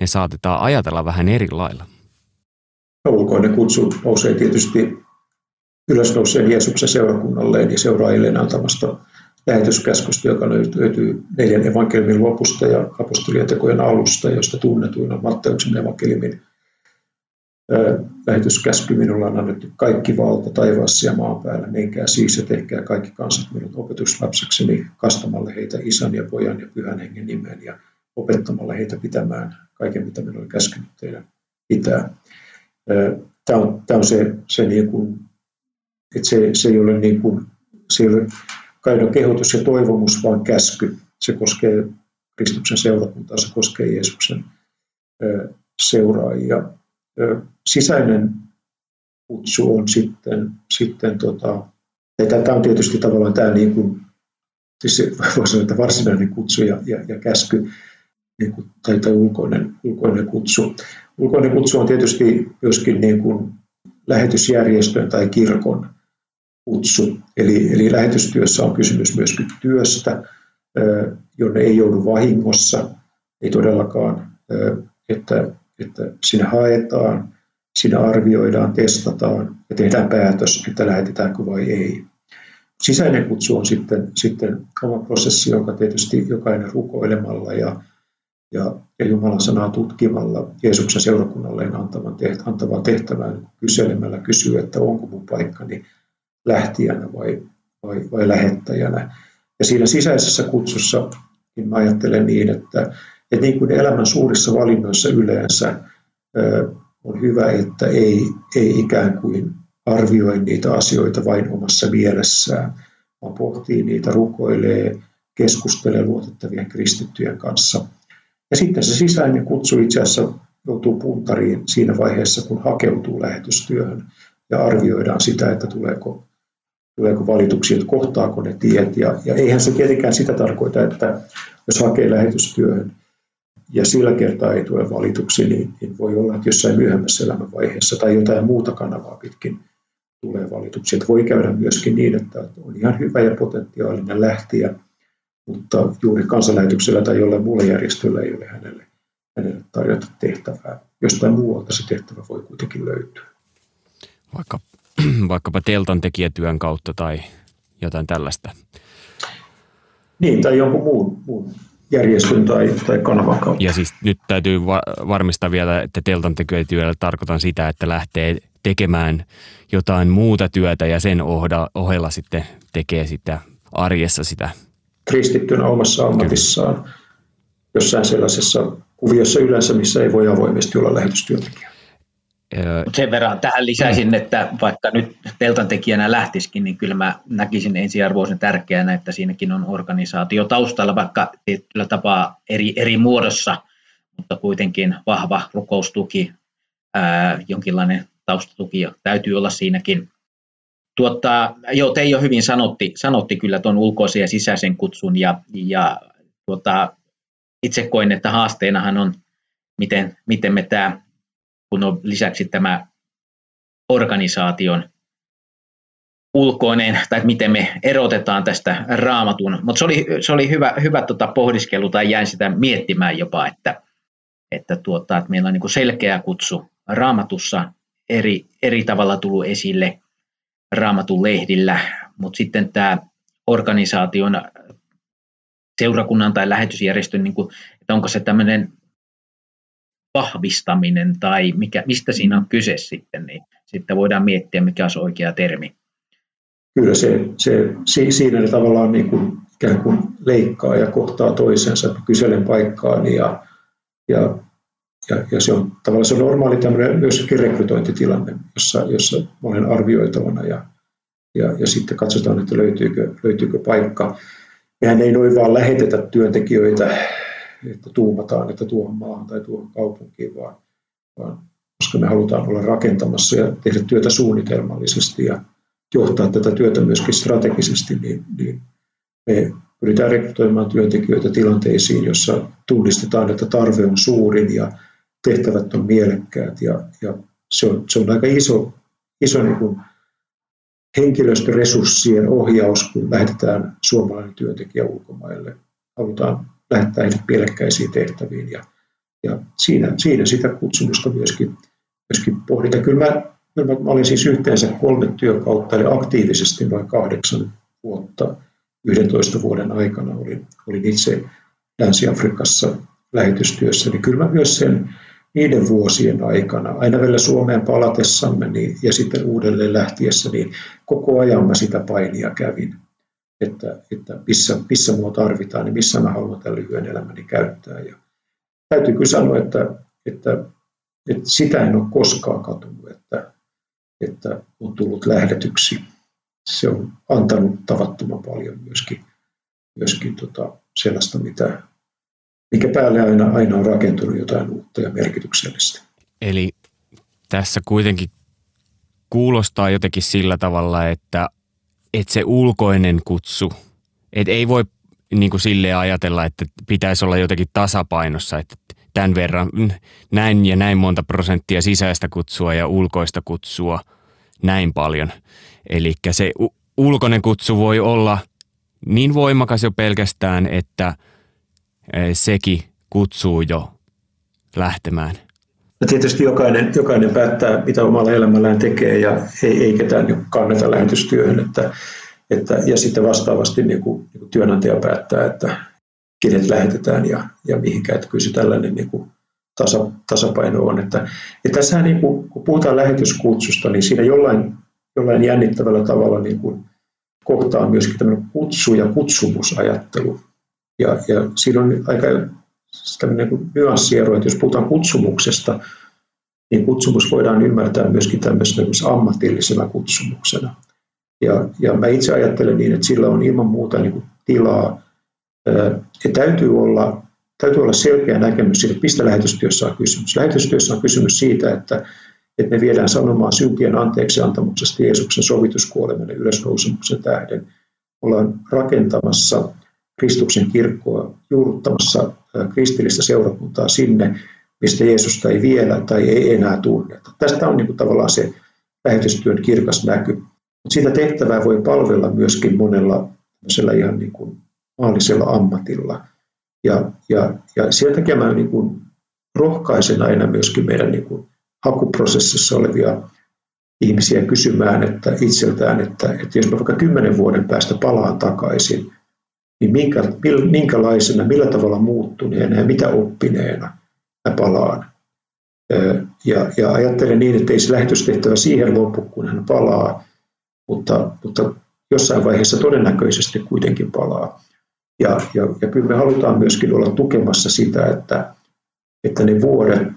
ne saatetaan ajatella vähän eri lailla. Ulkoinen kutsu nousee tietysti ylösnouseen Jeesuksen seurakunnalleen ja seuraajilleen antamasta lähetyskäskystä, joka löytyy neljän evankeliumin lopusta ja apostoliatekojen alusta, josta tunnetuina Matteuksen evankeliumin lähetyskäsky minulla on annettu kaikki valta taivaassa ja maan päällä. Menkää siis ja tehkää kaikki kansat minut opetuslapsekseni kastamalla heitä isän ja pojan ja pyhän hengen nimen ja opettamalla heitä pitämään kaiken, mitä minulla oli käskenyt teidän pitää. Tämä on, tämä on se, se, niin kuin, että se, se ei ole, niin kuin, se ei ole kaidon kehotus ja toivomus, vaan käsky. Se koskee Kristuksen seurakuntaa, se koskee Jeesuksen seuraajia. Sisäinen kutsu on sitten, sitten tota, tämä on tietysti tavallaan tämä niin kuin, siis [laughs] voisi sanoa, että varsinainen kutsu ja, ja, ja käsky, niin kuin, tai, tai ulkoinen, ulkoinen kutsu. Ulkoinen kutsu on tietysti myöskin niin kuin lähetysjärjestön tai kirkon kutsu. Eli, eli lähetystyössä on kysymys myöskin työstä, jonne ei joudu vahingossa, ei todellakaan, että, että sinne haetaan, siinä arvioidaan, testataan ja tehdään päätös, että lähetetäänkö vai ei. Sisäinen kutsu on sitten, sitten oma prosessi, joka tietysti jokainen rukoilemalla ja ja, ja Jumalan sanaa tutkimalla Jeesuksen seurakunnalle antavan teht, antavaa tehtävää niin kyselemällä kysyä, että onko mun paikkani lähtijänä vai, vai, vai lähettäjänä. Ja siinä sisäisessä kutsussa niin mä ajattelen niin, että, että niin kuin elämän suurissa valinnoissa yleensä on hyvä, että ei, ei ikään kuin arvioi niitä asioita vain omassa mielessään, vaan pohtii niitä, rukoilee, keskustelee luotettavien kristittyjen kanssa – ja sitten se sisäinen kutsu itse asiassa joutuu puntariin siinä vaiheessa, kun hakeutuu lähetystyöhön ja arvioidaan sitä, että tuleeko, tuleeko valituksia, että kohtaako ne tiet. Ja, ja eihän se tietenkään sitä tarkoita, että jos hakee lähetystyöhön ja sillä kertaa ei tule valituksi, niin, niin voi olla, että jossain myöhemmässä elämänvaiheessa tai jotain muuta kanavaa pitkin tulee valituksia. Että voi käydä myöskin niin, että on ihan hyvä ja potentiaalinen lähtiä – mutta juuri kansanlähetyksellä tai jollain muulla järjestöllä ei ole hänelle, hänelle tarjota tehtävää. Jostain muualta se tehtävä voi kuitenkin löytyä. Vaikka, [clears throat] vaikkapa teltan tekijätyön kautta tai jotain tällaista. Niin, tai jonkun muun, muun järjestön tai, tai kanavan kautta. Ja siis nyt täytyy va- varmistaa vielä, että teltan tekijätyöllä tarkoitan sitä, että lähtee tekemään jotain muuta työtä ja sen ohella sitten tekee sitä arjessa sitä kristittynä omassa ammatissaan jossain sellaisessa kuviossa yleensä, missä ei voi avoimesti olla lähetystyöntekijä. Sen verran tähän lisäisin, että vaikka nyt teltan tekijänä lähtisikin, niin kyllä mä näkisin ensiarvoisen tärkeänä, että siinäkin on organisaatio taustalla, vaikka tietyllä tapaa eri, eri muodossa, mutta kuitenkin vahva rukoustuki, ää, jonkinlainen taustatuki täytyy olla siinäkin. Tuota, joo, Teijo hyvin sanotti, sanotti kyllä tuon ulkoisen ja sisäisen kutsun ja, ja tuota, itse koin, että haasteenahan on, miten, miten me tämä, kun on lisäksi tämä organisaation ulkoinen, tai miten me erotetaan tästä raamatun. Mutta se oli, se oli hyvä, hyvä tota pohdiskelu, tai jäin sitä miettimään jopa, että, että, tuota, että meillä on niin selkeä kutsu raamatussa eri, eri tavalla tullut esille – raamatun lehdillä, mutta sitten tämä organisaation, seurakunnan tai lähetysjärjestön, niin kuin, että onko se tämmöinen vahvistaminen tai mikä, mistä siinä on kyse sitten, niin sitten voidaan miettiä, mikä on oikea termi. Kyllä se, se siinä ne tavallaan niin kuin, ikään kuin leikkaa ja kohtaa toisensa, kyselen paikkaani ja, ja ja, ja se on tavallaan se on normaali tämmöinen myöskin rekrytointitilanne, jossa, jossa olen arvioitavana ja, ja, ja sitten katsotaan, että löytyykö, löytyykö paikka. Mehän ei noin vaan lähetetä työntekijöitä, että tuumataan, että tuohon maahan tai tuohon kaupunkiin, vaan, vaan koska me halutaan olla rakentamassa ja tehdä työtä suunnitelmallisesti ja johtaa tätä työtä myöskin strategisesti, niin, niin me pyritään rekrytoimaan työntekijöitä tilanteisiin, jossa tunnistetaan, että tarve on suurin ja tehtävät on mielekkäät ja, ja se, on, se on aika iso, iso niin kuin henkilöstöresurssien ohjaus, kun lähetetään suomalainen työntekijä ulkomaille. Halutaan lähettää heidät mielekkäisiin tehtäviin ja, ja siinä, siinä sitä kutsumusta myöskin, myöskin pohditaan. Kyllä mä, kyllä mä, mä olin siis yhteensä kolme työkautta, eli aktiivisesti noin kahdeksan vuotta 11 vuoden aikana olin, olin itse Länsi-Afrikassa lähetystyössä, niin kyllä mä myös sen niiden vuosien aikana, aina vielä Suomeen palatessamme niin, ja sitten uudelleen lähtiessä, niin koko ajan mä sitä painia kävin, että, että missä, missä mua tarvitaan ja niin missä mä haluan tämän lyhyen elämäni käyttää. Ja täytyy kyllä sanoa, että, että, että sitä en ole koskaan katunut, että, että on tullut lähdetyksi. Se on antanut tavattoman paljon myöskin, myöskin tota sellaista, mitä, mikä päälle aina, aina on rakentunut jotain uutta ja merkityksellistä. Eli tässä kuitenkin kuulostaa jotenkin sillä tavalla, että, että se ulkoinen kutsu, että ei voi niin kuin silleen ajatella, että pitäisi olla jotenkin tasapainossa, että tämän verran näin ja näin monta prosenttia sisäistä kutsua ja ulkoista kutsua näin paljon. Eli se ulkoinen kutsu voi olla niin voimakas jo pelkästään, että – sekin kutsuu jo lähtemään? No tietysti jokainen, jokainen päättää, mitä omalla elämällään tekee ja ei, ei ketään niin kanneta lähetystyöhön. Että, että, ja sitten vastaavasti niin kuin, niin kuin työnantaja päättää, että kenet lähetetään ja, ja mihinkä. Että kyllä se tällainen niin kuin tasa, tasapaino on. Että, ja tässähän niin kuin, kun puhutaan lähetyskutsusta, niin siinä jollain, jollain jännittävällä tavalla niin kuin kohtaa myöskin tämmöinen kutsu- ja kutsumusajattelu. Ja, ja siinä on aika tämmöinen niin nyanssiero, että jos puhutaan kutsumuksesta, niin kutsumus voidaan ymmärtää myöskin tämmöisenä ammatillisena kutsumuksena. Ja, ja mä itse ajattelen niin, että sillä on ilman muuta niin kuin tilaa. Ja täytyy olla, täytyy olla selkeä näkemys siitä, mistä lähetystyössä on kysymys. Lähetystyössä on kysymys siitä, että, että me viedään sanomaan syntien anteeksi antamuksesta Jeesuksen sovituskuoleman ylösnousemuksen tähden. Ollaan rakentamassa Kristuksen kirkkoa juurruttamassa kristillistä seurakuntaa sinne, mistä Jeesusta ei vielä tai ei enää tunneta. Tästä on niin kuin tavallaan se lähetystyön kirkas näky. Mutta sitä tehtävää voi palvella myöskin monella ihan niin kuin maallisella ammatilla. Ja, ja, ja sen takia mä niin kuin rohkaisen aina myöskin meidän niin kuin hakuprosessissa olevia ihmisiä kysymään että itseltään, että, että jos mä vaikka kymmenen vuoden päästä palaan takaisin, niin minkä, minkälaisena, millä tavalla muuttuneena ja mitä oppineena mä palaan. Ja, ja ajattelen niin, että ei se lähetystehtävä siihen loppu, kun hän palaa, mutta, mutta jossain vaiheessa todennäköisesti kuitenkin palaa. Ja, ja, ja kyllä me halutaan myöskin olla tukemassa sitä, että, että ne vuodet,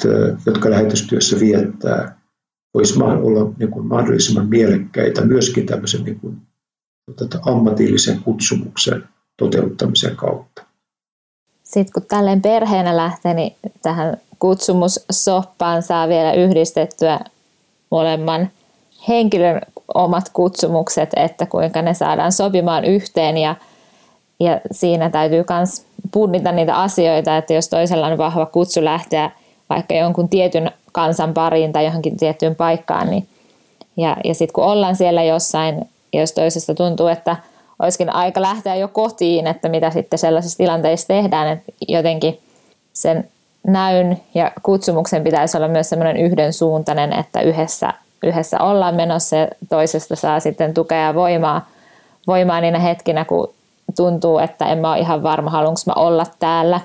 jotka lähetystyössä viettää, voisi olla niin kuin mahdollisimman mielekkäitä myöskin tämmöisen niin kuin, ammatillisen kutsumuksen toteuttamisen kautta. Sitten kun tälleen perheenä lähtee, niin tähän kutsumussoppaan saa vielä yhdistettyä molemman henkilön omat kutsumukset, että kuinka ne saadaan sopimaan yhteen ja, ja siinä täytyy myös punnita niitä asioita, että jos toisella on vahva kutsu lähteä vaikka jonkun tietyn kansan pariin tai johonkin tiettyyn paikkaan, niin ja, ja sitten kun ollaan siellä jossain, jos toisesta tuntuu, että olisikin aika lähteä jo kotiin, että mitä sitten sellaisissa tilanteissa tehdään, että jotenkin sen näyn ja kutsumuksen pitäisi olla myös semmoinen yhdensuuntainen, että yhdessä, yhdessä ollaan menossa ja toisesta saa sitten tukea ja voimaa, voimaa niinä hetkinä, kun tuntuu, että en mä ole ihan varma, haluanko mä olla täällä.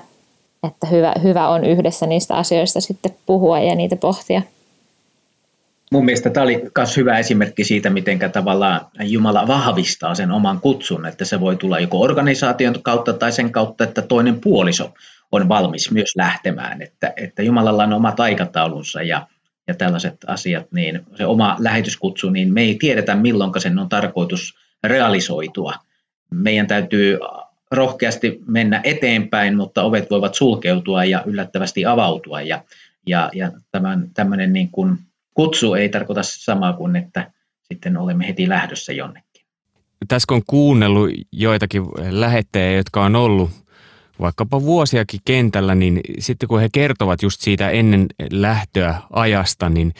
Että hyvä, hyvä on yhdessä niistä asioista sitten puhua ja niitä pohtia mun mielestä tämä oli myös hyvä esimerkki siitä, miten tavallaan Jumala vahvistaa sen oman kutsun, että se voi tulla joko organisaation kautta tai sen kautta, että toinen puoliso on valmis myös lähtemään, että, että Jumalalla on omat aikataulunsa ja, ja tällaiset asiat, niin se oma lähetyskutsu, niin me ei tiedetä milloin sen on tarkoitus realisoitua. Meidän täytyy rohkeasti mennä eteenpäin, mutta ovet voivat sulkeutua ja yllättävästi avautua ja, ja, ja tämän, tämmöinen niin kuin kutsu ei tarkoita samaa kuin, että sitten olemme heti lähdössä jonnekin. Tässä kun on kuunnellut joitakin lähettejä, jotka on ollut vaikkapa vuosiakin kentällä, niin sitten kun he kertovat just siitä ennen lähtöä ajasta, niin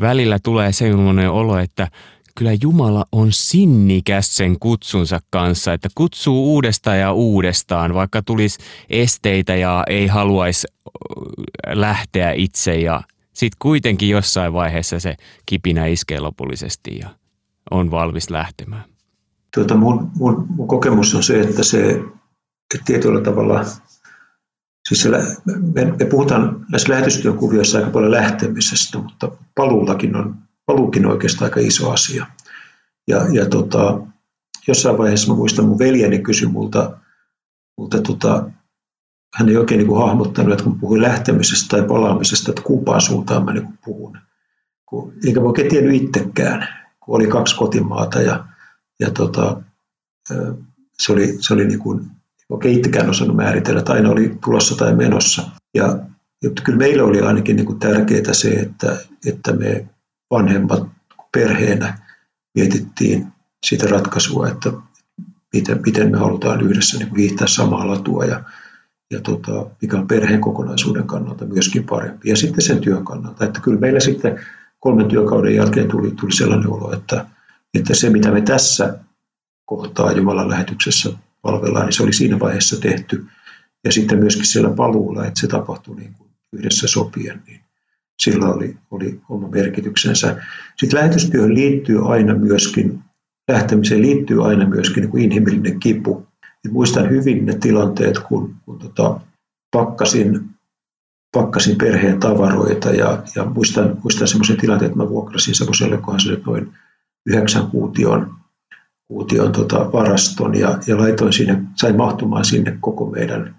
välillä tulee sellainen olo, että kyllä Jumala on sinnikäs sen kutsunsa kanssa, että kutsuu uudestaan ja uudestaan, vaikka tulisi esteitä ja ei haluaisi lähteä itse ja sitten kuitenkin jossain vaiheessa se kipinä iskee lopullisesti ja on valmis lähtemään. Tuota, mun, mun, mun kokemus on se, että se että tietyllä tavalla, siis siellä, me, me puhutaan näissä lähetystyökuvioissa aika paljon lähtemisestä, mutta paluullakin on, paluukin on oikeastaan aika iso asia. Ja, ja tota, jossain vaiheessa mä muistan mun veljeni kysyi multa, multa tota, hän ei oikein niin kuin hahmottanut, että kun puhuin lähtemisestä tai palaamisesta, että kumpaan suuntaan mä niin puhun. Kun, eikä oikein tiennyt itsekään, kun oli kaksi kotimaata ja, ja tota, se oli, se oli niin kuin, oikein itsekään osannut määritellä, että aina oli tulossa tai menossa. Ja, ja kyllä meille oli ainakin niin kuin tärkeää se, että, että me vanhemmat perheenä mietittiin sitä ratkaisua, että miten, miten me halutaan yhdessä niin viihtää samaa latua ja, ja tota, mikä on perheen kokonaisuuden kannalta myöskin parempi. Ja sitten sen työn kannalta, että kyllä meillä sitten kolmen työkauden jälkeen tuli, tuli sellainen olo, että, että se mitä me tässä kohtaa Jumalan lähetyksessä palvellaan, niin se oli siinä vaiheessa tehty. Ja sitten myöskin siellä paluulla, että se tapahtui niin kuin yhdessä sopien, niin sillä oli, oli oma merkityksensä. Sitten lähetystyöhön liittyy aina myöskin, lähtemiseen liittyy aina myöskin niin kuin inhimillinen kipu. Et muistan hyvin ne tilanteet, kun, kun tota, pakkasin, pakkasin perheen tavaroita ja, ja muistan, muistan semmoisen tilanteen, että mä vuokrasin semmoiselle, kohan se noin yhdeksän kuution, kuution tota, varaston ja, ja laitoin sinne, sain mahtumaan sinne koko meidän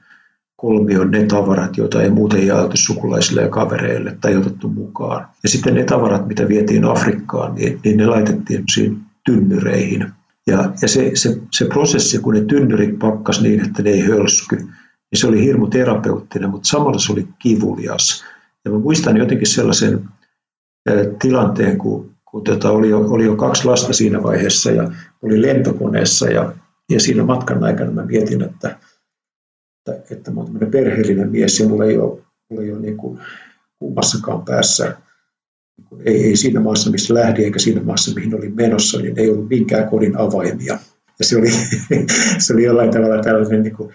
kolmion ne tavarat, joita ei muuten jaeltu sukulaisille ja kavereille tai otettu mukaan. Ja sitten ne tavarat, mitä vietiin Afrikkaan, niin, niin ne laitettiin tynnyreihin. Ja, ja se, se, se prosessi, kun ne tynnyrit pakkas niin, että ne ei hölsky, niin se oli hirmu terapeuttinen, mutta samalla se oli kivulias. Ja mä muistan jotenkin sellaisen tilanteen, kun, kun tota oli, jo, oli jo kaksi lasta siinä vaiheessa ja oli lentokoneessa ja, ja siinä matkan aikana mä mietin, että – että, että mä olen perheellinen mies ja mulla ei ole, mulla ei ole niin kuin kummassakaan päässä, ei, ei siinä maassa, missä lähdin, eikä siinä maassa, mihin olin menossa, niin ei ollut minkään kodin avaimia. Ja se oli, [laughs] se oli jollain tavalla tällainen niin kuin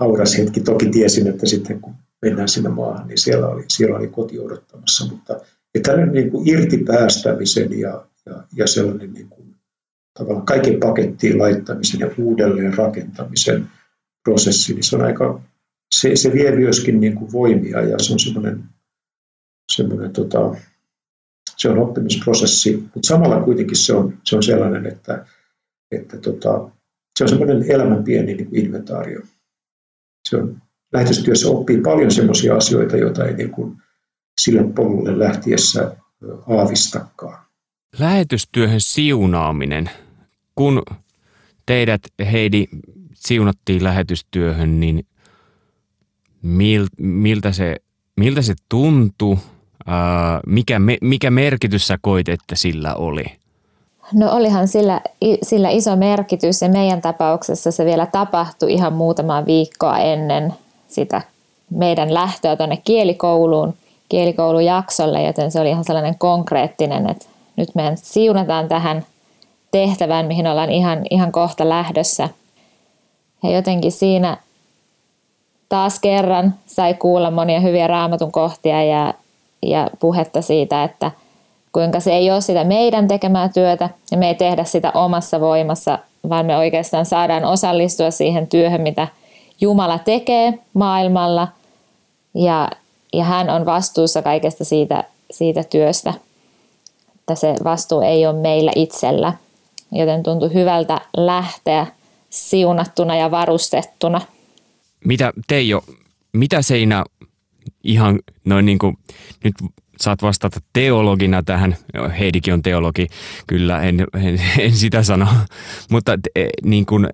hauras hetki. Toki tiesin, että sitten kun mennään sinne maahan, niin siellä oli, siellä oli koti odottamassa. Mutta tällainen niin kuin irtipäästämisen ja, ja, ja sellainen niin kuin, tavallaan kaiken pakettiin laittamisen ja uudelleen rakentamisen – prosessi, niin se on aika, se, se vie myöskin niin kuin voimia ja se on semmoinen, semmoinen tota, se on oppimisprosessi, mutta samalla kuitenkin se on, se on sellainen, että, että tota, se on semmoinen elämän pieni niin inventaario. Se on, lähetystyössä oppii paljon semmoisia asioita, joita ei niin kuin sille polulle lähtiessä aavistakaan. Lähetystyöhön siunaaminen. Kun teidät, Heidi, siunattiin lähetystyöhön, niin mil, miltä, se, miltä se tuntui? Mikä, me, mikä merkitys sä koit, että sillä oli? No olihan sillä, sillä iso merkitys ja meidän tapauksessa se vielä tapahtui ihan muutama viikkoa ennen sitä meidän lähtöä tuonne kielikouluun, kielikoulujaksolle, joten se oli ihan sellainen konkreettinen, että nyt meidän siunataan tähän tehtävään, mihin ollaan ihan, ihan kohta lähdössä – ja jotenkin siinä taas kerran sai kuulla monia hyviä raamatun kohtia ja, ja puhetta siitä, että kuinka se ei ole sitä meidän tekemää työtä ja me ei tehdä sitä omassa voimassa, vaan me oikeastaan saadaan osallistua siihen työhön, mitä Jumala tekee maailmalla ja, ja hän on vastuussa kaikesta siitä, siitä työstä. Että se vastuu ei ole meillä itsellä, joten tuntui hyvältä lähteä siunattuna ja varustettuna. Mitä Teijo, mitä seinä ihan noin niin kuin, nyt saat vastata teologina tähän. Heidikin on teologi, kyllä en, en, en sitä sano. [laughs] Mutta e, niin kuin,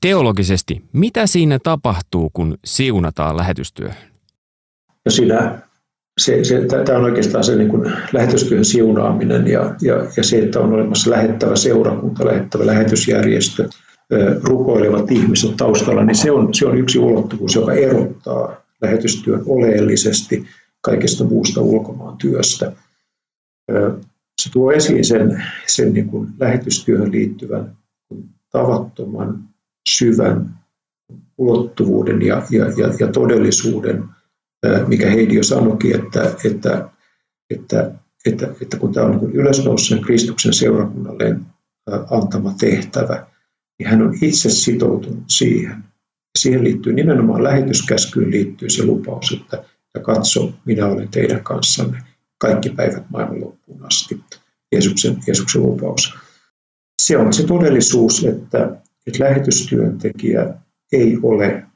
teologisesti, mitä siinä tapahtuu, kun siunataan lähetystyöhön? No siinä, se, se, tämä on oikeastaan se niin kuin lähetystyön siunaaminen ja, ja, ja se, että on olemassa lähettävä seurakunta, lähettävä lähetysjärjestö, rukoilevat ihmiset taustalla, niin se on, se on yksi ulottuvuus, joka erottaa lähetystyön oleellisesti kaikesta muusta ulkomaan työstä. Se tuo esiin sen, sen niin kuin lähetystyöhön liittyvän tavattoman syvän ulottuvuuden ja, ja, ja, ja todellisuuden, mikä Heidi jo sanoikin, että, että, että, että, että kun tämä on niin ylösnousseen Kristuksen seurakunnalle antama tehtävä, niin hän on itse sitoutunut siihen. Siihen liittyy nimenomaan lähetyskäskyyn liittyy se lupaus, että ja katso, minä olen teidän kanssanne kaikki päivät maailman loppuun asti. Jeesuksen, Jeesuksen lupaus. Se on se todellisuus, että, että lähetystyöntekijä ei ole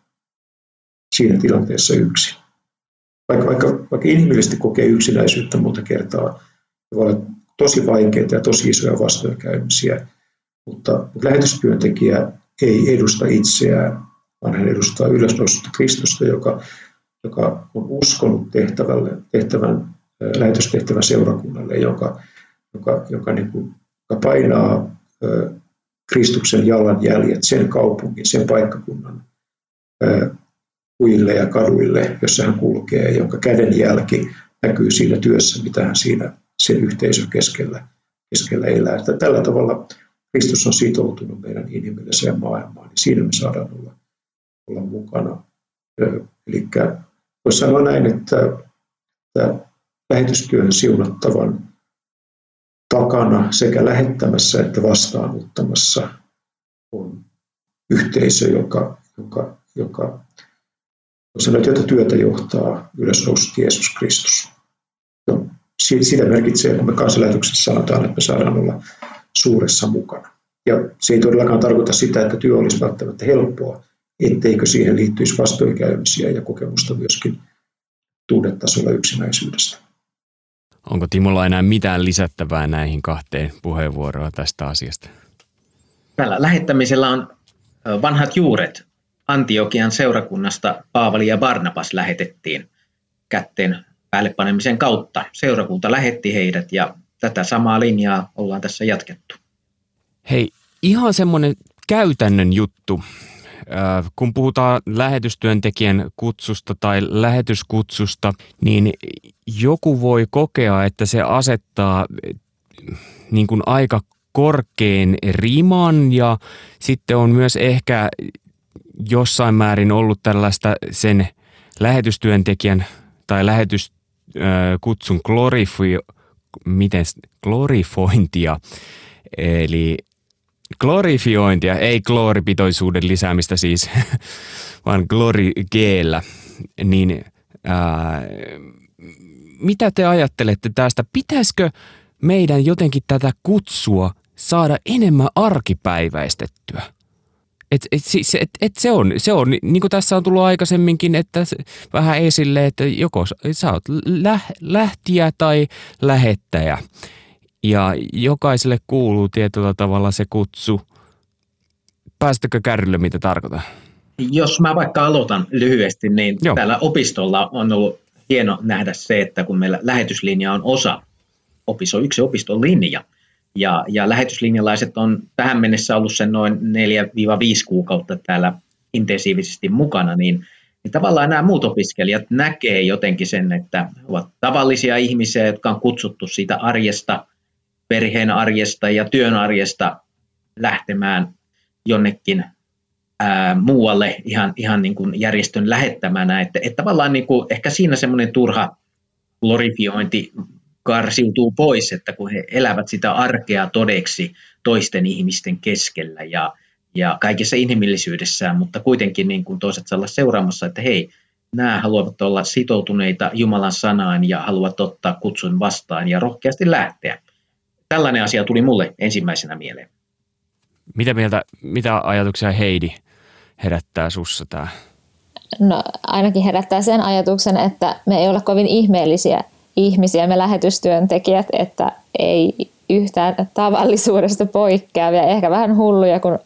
siinä tilanteessa yksin. Vaikka, vaikka, vaikka inhimillisesti kokee yksinäisyyttä monta kertaa, voi olla tosi vaikeita ja tosi isoja vastoinkäymisiä, mutta, mutta lähetystyöntekijä ei edusta itseään, vaan hän edustaa ylösnoussutta Kristusta, joka, joka on uskonut tehtävälle, tehtävän, lähetystehtävän seurakunnalle, joka, joka, joka, niin kuin, joka painaa Kristuksen jalanjäljet sen kaupungin, sen paikkakunnan kuille ja kaduille, jossa hän kulkee, jonka kädenjälki näkyy siinä työssä, mitä hän siinä sen yhteisön keskellä, keskellä elää. Että tällä tavalla Kristus on sitoutunut meidän inhimilliseen maailmaan, niin siinä me saadaan olla, olla mukana. Eli voisi sanoa näin, että, että lähetystyön siunattavan takana sekä lähettämässä että vastaanottamassa on yhteisö, joka, joka, joka sanoa, jota työtä johtaa ylösnoussut Jeesus Kristus. No, sitä merkitsee, kun me kansanlähetyksessä sanotaan, että me saadaan olla suuressa mukana. Ja se ei todellakaan tarkoita sitä, että työ olisi välttämättä helppoa, etteikö siihen liittyisi vastoinkäymisiä ja kokemusta myöskin tunnetasolla yksinäisyydestä. Onko Timolla enää mitään lisättävää näihin kahteen puheenvuoroon tästä asiasta? Tällä lähettämisellä on vanhat juuret. Antiokian seurakunnasta Paavali ja Barnabas lähetettiin kätteen päällepanemisen kautta. Seurakunta lähetti heidät ja tätä samaa linjaa ollaan tässä jatkettu. Hei, ihan semmoinen käytännön juttu. Kun puhutaan lähetystyöntekijän kutsusta tai lähetyskutsusta, niin joku voi kokea, että se asettaa niin kuin aika korkean riman ja sitten on myös ehkä jossain määrin ollut tällaista sen lähetystyöntekijän tai lähetyskutsun glorifio, miten glorifointia, eli glorifiointia, ei klooripitoisuuden lisäämistä siis, [laughs] vaan glorigeellä, niin ää, mitä te ajattelette tästä? Pitäisikö meidän jotenkin tätä kutsua saada enemmän arkipäiväistettyä? Et, et, siis, et, et se on, se on, niin kuin tässä on tullut aikaisemminkin, että vähän esille, että joko sä oot läh, lähtiä tai lähettäjä. Ja jokaiselle kuuluu tietyllä tavalla se kutsu. Päästäkö kärrylle, mitä tarkoitan? Jos mä vaikka aloitan lyhyesti, niin Joo. täällä opistolla on ollut hieno nähdä se, että kun meillä lähetyslinja on osa, opisto, yksi opiston linja, ja, ja lähetyslinjalaiset on tähän mennessä ollut sen noin 4-5 kuukautta täällä intensiivisesti mukana, niin, niin tavallaan nämä muut opiskelijat näkee jotenkin sen, että ovat tavallisia ihmisiä, jotka on kutsuttu siitä arjesta, perheen arjesta ja työn arjesta lähtemään jonnekin ää, muualle ihan, ihan niin kuin järjestön lähettämänä. Että, että tavallaan niin kuin ehkä siinä semmoinen turha glorifiointi karsiutuu pois, että kun he elävät sitä arkea todeksi toisten ihmisten keskellä ja, ja kaikessa inhimillisyydessään, mutta kuitenkin niin kuin toiset olla seuraamassa, että hei, nämä haluavat olla sitoutuneita Jumalan sanaan ja haluavat ottaa kutsun vastaan ja rohkeasti lähteä. Tällainen asia tuli mulle ensimmäisenä mieleen. Mitä mieltä, mitä ajatuksia Heidi herättää sussa tämä? No ainakin herättää sen ajatuksen, että me ei ole kovin ihmeellisiä ihmisiä me lähetystyöntekijät, että ei yhtään tavallisuudesta poikkeavia, ehkä vähän hulluja, kun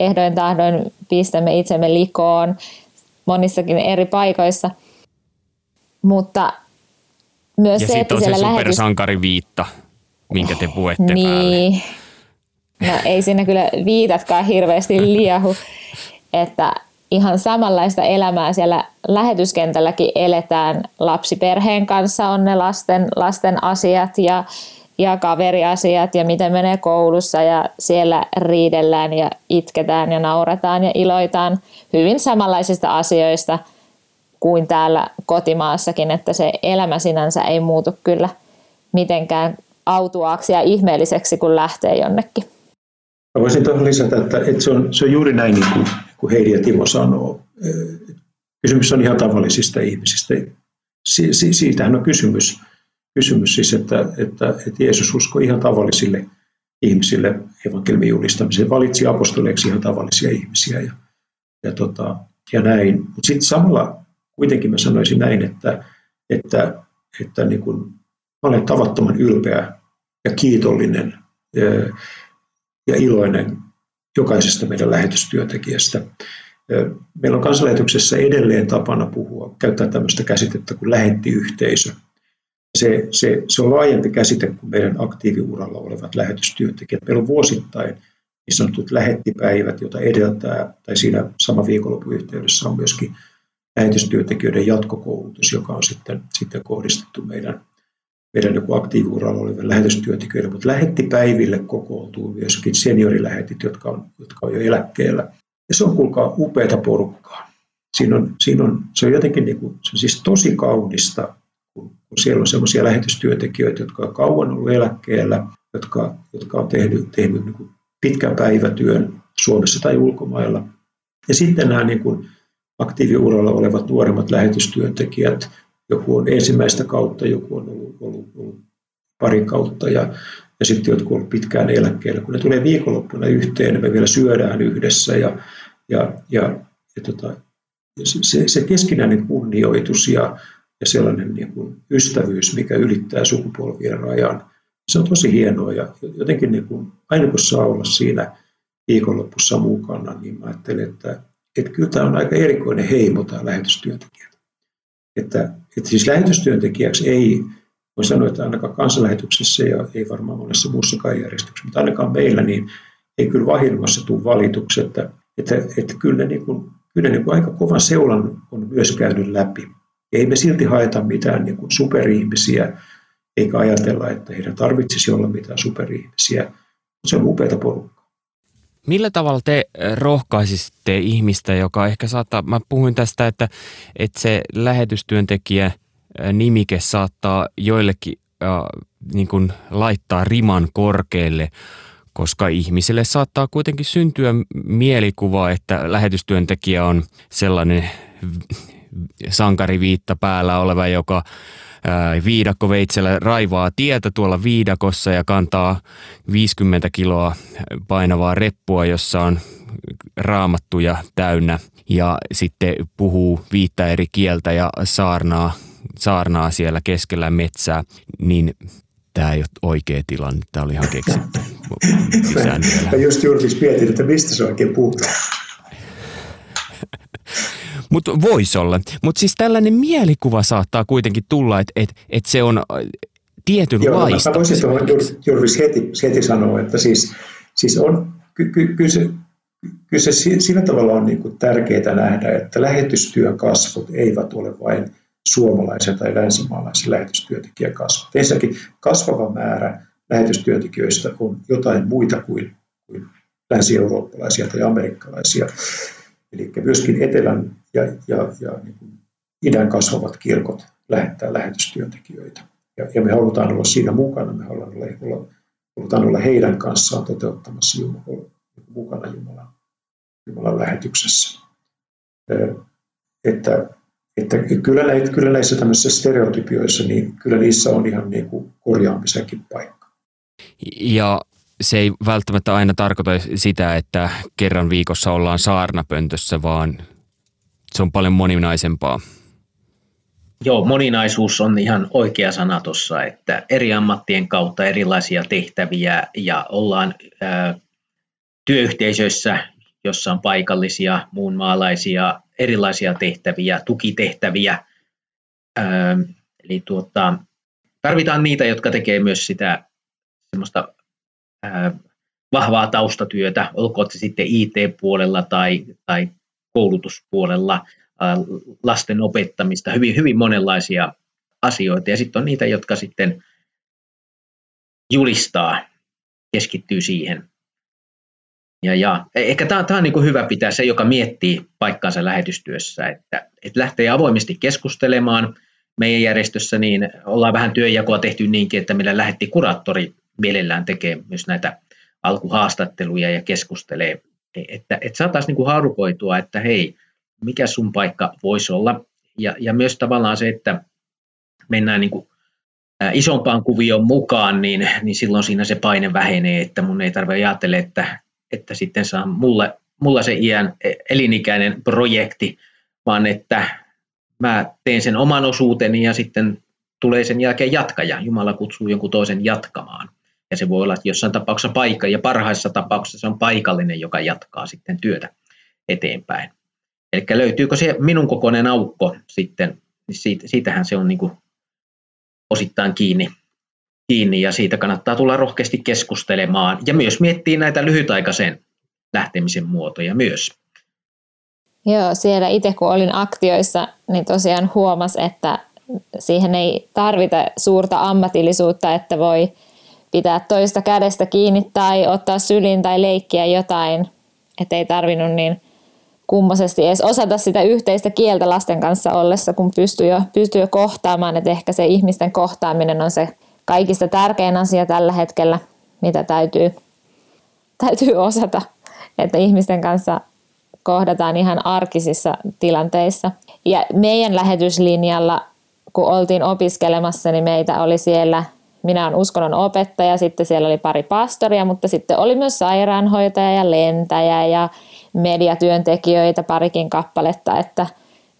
ehdoin tahdoin pistämme itsemme likoon monissakin eri paikoissa. Mutta myös ja se, että on siellä se lähetys... supersankariviitta, minkä te puette niin. päälle. No ei siinä kyllä viitatkaan hirveästi liehu, että ihan samanlaista elämää siellä lähetyskentälläkin eletään. Lapsiperheen kanssa on ne lasten, lasten asiat ja, ja kaveriasiat ja miten menee koulussa ja siellä riidellään ja itketään ja nauretaan ja iloitaan hyvin samanlaisista asioista kuin täällä kotimaassakin, että se elämä sinänsä ei muutu kyllä mitenkään autuaaksi ja ihmeelliseksi, kun lähtee jonnekin. Mä voisin tuohon lisätä, että, että se, on, se on juuri näin, niin kuin, kuin Heidi ja Timo sanoo. Kysymys on ihan tavallisista ihmisistä. Si, si, siitähän on kysymys, kysymys siis, että, että, että Jeesus uskoi ihan tavallisille ihmisille evankeliumin julistamiseen, valitsi apostoleiksi ihan tavallisia ihmisiä ja, ja, tota, ja näin. Mutta sitten samalla kuitenkin mä sanoisin näin, että, että, että niin mä olen tavattoman ylpeä ja kiitollinen ja iloinen jokaisesta meidän lähetystyöntekijästä. Meillä on kansanlähetyksessä edelleen tapana puhua, käyttää tämmöistä käsitettä kuin lähettiyhteisö. Se, se, se on laajempi käsite kuin meidän aktiiviuralla olevat lähetystyöntekijät. Meillä on vuosittain niin sanotut lähettipäivät, joita edeltää, tai siinä sama viikonlopun yhteydessä on myöskin lähetystyöntekijöiden jatkokoulutus, joka on sitten, sitten kohdistettu meidän meidän joku aktiiviuralla oleville lähetystyöntekijöille, mutta lähettipäiville kokoontuu myöskin seniorilähetit, jotka on, jotka on jo eläkkeellä. Ja se on kuulkaa upeata porukkaa. Siinä on, siinä on, se on jotenkin niin kuin, se on siis tosi kaunista, kun, kun siellä on sellaisia lähetystyöntekijöitä, jotka on kauan ollut eläkkeellä, jotka, jotka on tehnyt, tehnyt niin kuin pitkän päivätyön Suomessa tai ulkomailla. Ja sitten nämä niin kuin aktiiviuralla olevat nuoremmat lähetystyöntekijät, joku on ensimmäistä kautta, joku on ollut, ollut, ollut pari kautta ja, ja sitten jotkut on pitkään eläkkeellä. Kun ne tulee viikonloppuna yhteen, me vielä syödään yhdessä ja, ja, ja, ja tota, se, se keskinäinen kunnioitus ja, ja sellainen niin kuin ystävyys, mikä ylittää sukupolvien rajan, se on tosi hienoa ja jotenkin niin kuin, aina kun saa olla siinä viikonlopussa mukana, niin mä ajattelen, että, että kyllä tämä on aika erikoinen heimo tämä lähetystyöntekijä. Että, että siis lähetystyöntekijäksi ei voi sanoa, että ainakaan kansanlähetyksessä ja ei varmaan monessa muussakaan järjestyksessä, mutta ainakaan meillä niin ei kyllä vahingossa tule valitukset, että, että, että kyllä niin kuin, kyllä niin kuin aika kovan seulan on myös käynyt läpi. Ei me silti haeta mitään niin kuin superihmisiä, eikä ajatella, että heidän tarvitsisi olla mitään superihmisiä, mutta se on upeata porukkaa. Millä tavalla te äh, rohkaisitte ihmistä, joka ehkä saattaa, mä puhuin tästä, että, että se lähetystyöntekijä äh, nimike saattaa joillekin äh, niin kuin laittaa riman korkealle, koska ihmisille saattaa kuitenkin syntyä mielikuva, että lähetystyöntekijä on sellainen sankariviitta päällä oleva, joka viidakkoveitsellä raivaa tietä tuolla viidakossa ja kantaa 50 kiloa painavaa reppua, jossa on raamattuja täynnä ja sitten puhuu viittä eri kieltä ja saarnaa, saarnaa siellä keskellä metsää, niin tämä ei ole oikea tilanne, tämä oli ihan keksitty. [laughs] Mä just juuri mietin, että mistä se oikein puhutaan. Mutta voisi olla. Mutta siis tällainen mielikuva saattaa kuitenkin tulla, että et, et se on äh, tietynlaista. Joo, mä voisin tuohon Jurvis heti, heti sanoa, että siis, siis on, ky, ky, ky se, kyllä se sillä tavalla on niin kuin tärkeää nähdä, että lähetystyön kasvot eivät ole vain suomalaisen tai länsimaalaisen lähetystyöntekijän kasvot. Ensinnäkin kasvava määrä lähetystyöntekijöistä on jotain muita kuin, kuin länsi-eurooppalaisia tai amerikkalaisia. Eli myöskin etelän ja, ja, ja niin kuin idän kasvavat kirkot lähettää lähetystyöntekijöitä. Ja, ja me halutaan olla siinä mukana, me halutaan olla, olla, halutaan olla heidän kanssaan toteuttamassa Jumala, mukana Jumalan, Jumalan lähetyksessä. Että, että kyllä, näitä, kyllä näissä tämmöisissä stereotypioissa, niin kyllä niissä on ihan niin kuin korjaamisenkin paikka. Ja se ei välttämättä aina tarkoita sitä, että kerran viikossa ollaan saarnapöntössä, vaan se on paljon moninaisempaa. Joo, moninaisuus on ihan oikea sana tuossa, että eri ammattien kautta erilaisia tehtäviä ja ollaan ää, työyhteisöissä, jossa on paikallisia, muunmaalaisia, erilaisia tehtäviä, tukitehtäviä. Ää, eli tuota, tarvitaan niitä, jotka tekee myös sitä semmoista vahvaa taustatyötä, olkoon se sitten IT-puolella tai, tai koulutuspuolella, lasten opettamista, hyvin, hyvin monenlaisia asioita. Ja sitten on niitä, jotka sitten julistaa, keskittyy siihen. Ja, ja ehkä tämä, on niin hyvä pitää se, joka miettii paikkaansa lähetystyössä, että, että lähtee avoimesti keskustelemaan. Meidän järjestössä niin ollaan vähän työnjakoa tehty niinkin, että meillä lähetti kuraattori mielellään tekee myös näitä alkuhaastatteluja ja keskustelee, että, että saataisiin niin kuin haarukoitua, että hei, mikä sun paikka voisi olla. Ja, ja myös tavallaan se, että mennään niin kuin isompaan kuvioon mukaan, niin, niin silloin siinä se paine vähenee, että mun ei tarvitse ajatella, että, että sitten saa mulle, mulla se iän e, elinikäinen projekti, vaan että mä teen sen oman osuuteni ja sitten tulee sen jälkeen jatkaja. Jumala kutsuu jonkun toisen jatkamaan. Ja se voi olla että jossain tapauksessa paikka, ja parhaissa tapauksissa se on paikallinen, joka jatkaa sitten työtä eteenpäin. Eli löytyykö se minun kokoinen aukko sitten, niin siitä, siitähän se on niin kuin osittain kiinni, kiinni, ja siitä kannattaa tulla rohkeasti keskustelemaan, ja myös miettiä näitä lyhytaikaisen lähtemisen muotoja myös. Joo, siellä itse kun olin aktioissa, niin tosiaan huomas, että siihen ei tarvita suurta ammatillisuutta, että voi pitää toista kädestä kiinni tai ottaa syliin tai leikkiä jotain. Että ei tarvinnut niin kummoisesti edes osata sitä yhteistä kieltä lasten kanssa ollessa, kun pystyy jo, pystyy jo kohtaamaan. Että ehkä se ihmisten kohtaaminen on se kaikista tärkein asia tällä hetkellä, mitä täytyy, täytyy osata. Että ihmisten kanssa kohdataan ihan arkisissa tilanteissa. Ja meidän lähetyslinjalla, kun oltiin opiskelemassa, niin meitä oli siellä, minä olen uskonnon opettaja, sitten siellä oli pari pastoria, mutta sitten oli myös sairaanhoitaja ja lentäjä ja mediatyöntekijöitä parikin kappaletta, että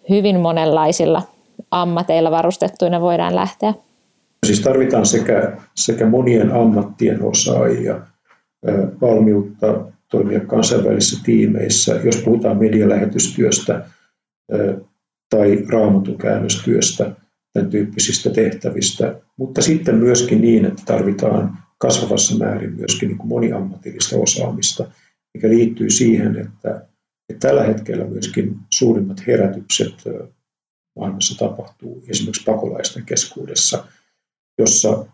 hyvin monenlaisilla ammateilla varustettuina voidaan lähteä. Siis tarvitaan sekä, sekä monien ammattien osaajia, valmiutta toimia kansainvälisissä tiimeissä, jos puhutaan medialähetystyöstä tai raamatukäännöstyöstä, tämän tyyppisistä tehtävistä, mutta sitten myöskin niin, että tarvitaan kasvavassa määrin myöskin niin kuin moniammatillista osaamista, mikä liittyy siihen, että, että tällä hetkellä myöskin suurimmat herätykset maailmassa tapahtuu esimerkiksi pakolaisten keskuudessa, jossa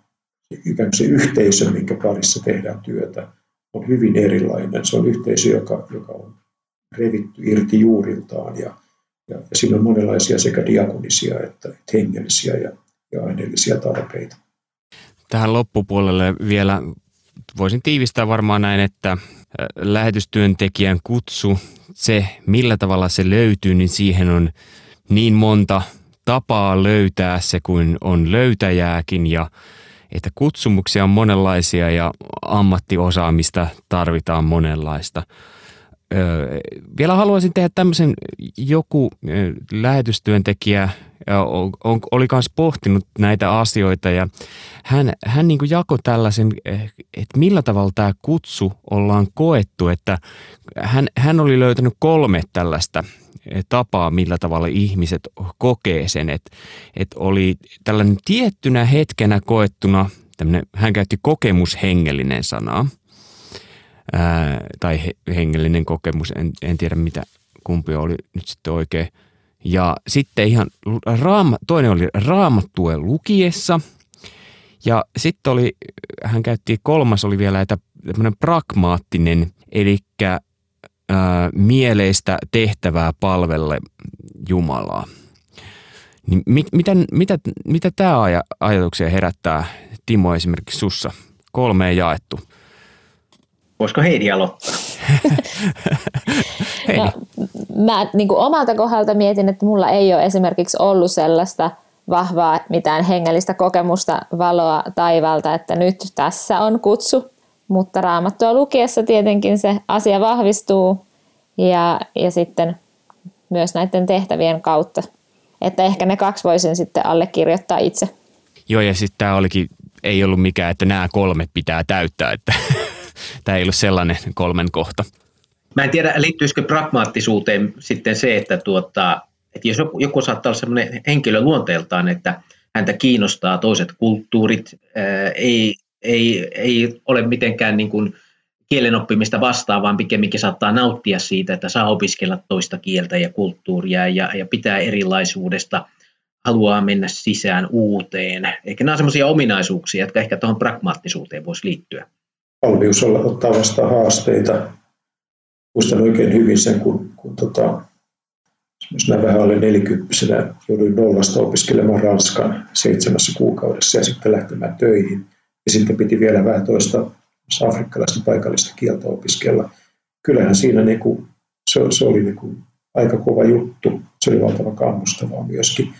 ikään kuin se yhteisö, minkä parissa tehdään työtä, on hyvin erilainen. Se on yhteisö, joka, joka on revitty irti juuriltaan ja, ja, ja siinä on monenlaisia sekä diakonisia että hengellisiä ja, ja aineellisia tarpeita. Tähän loppupuolelle vielä voisin tiivistää varmaan näin, että lähetystyöntekijän kutsu, se millä tavalla se löytyy, niin siihen on niin monta tapaa löytää se kuin on löytäjääkin ja että kutsumuksia on monenlaisia ja ammattiosaamista tarvitaan monenlaista. Öö, vielä haluaisin tehdä tämmöisen, joku lähetystyöntekijä on, on, oli myös pohtinut näitä asioita ja hän, hän niin jakoi tällaisen, että millä tavalla tämä kutsu ollaan koettu, että hän, hän oli löytänyt kolme tällaista tapaa, millä tavalla ihmiset kokee sen. Että, että oli tällainen tiettynä hetkenä koettuna, hän käytti kokemushengellinen sanaa, ää, tai he, hengellinen kokemus, en, en tiedä mitä kumpi oli nyt sitten oikein. Ja sitten ihan, raama, toinen oli raamattua lukiessa, ja sitten oli, hän käytti, kolmas oli vielä että tämmöinen pragmaattinen, eli mieleistä tehtävää palvelle Jumalaa. Niin mit, mitä, mitä, mitä tämä aj- ajatuksia herättää, Timo, esimerkiksi sussa? Kolmeen jaettu. Voisiko Heidi aloittaa? [laughs] Heidi. No, mä niin kuin omalta kohdalta mietin, että mulla ei ole esimerkiksi ollut sellaista vahvaa mitään hengellistä kokemusta valoa taivalta, että nyt tässä on kutsu mutta raamattua lukiessa tietenkin se asia vahvistuu ja, ja sitten myös näiden tehtävien kautta. Että ehkä ne kaksi voisin sitten allekirjoittaa itse. Joo, ja sitten tämä olikin, ei ollut mikään, että nämä kolme pitää täyttää, että tämä ei ollut sellainen kolmen kohta. Mä en tiedä, liittyisikö pragmaattisuuteen sitten se, että, tuota, että jos joku, joku saattaa olla sellainen henkilö luonteeltaan, että häntä kiinnostaa toiset kulttuurit, ää, ei, ei, ei ole mitenkään niin kuin kielen oppimista vastaan, vaan pikemminkin saattaa nauttia siitä, että saa opiskella toista kieltä ja kulttuuria ja, ja pitää erilaisuudesta, haluaa mennä sisään uuteen. Eikä nämä on sellaisia ominaisuuksia, jotka ehkä tuohon pragmaattisuuteen voisi liittyä. Valmius olla, ottaa vastaan haasteita. Muistan oikein hyvin sen, kun, kun tota, jos mä vähän olin nelikymppisenä, jouduin nollasta opiskelemaan Ranskan seitsemässä kuukaudessa ja sitten lähtemään töihin. Ja sitten piti vielä vähän toista afrikkalaista paikallista kieltä opiskella. Kyllähän siinä niin kuin, se, se oli niin kuin aika kova juttu. Se oli valtavan kammustavaa myöskin.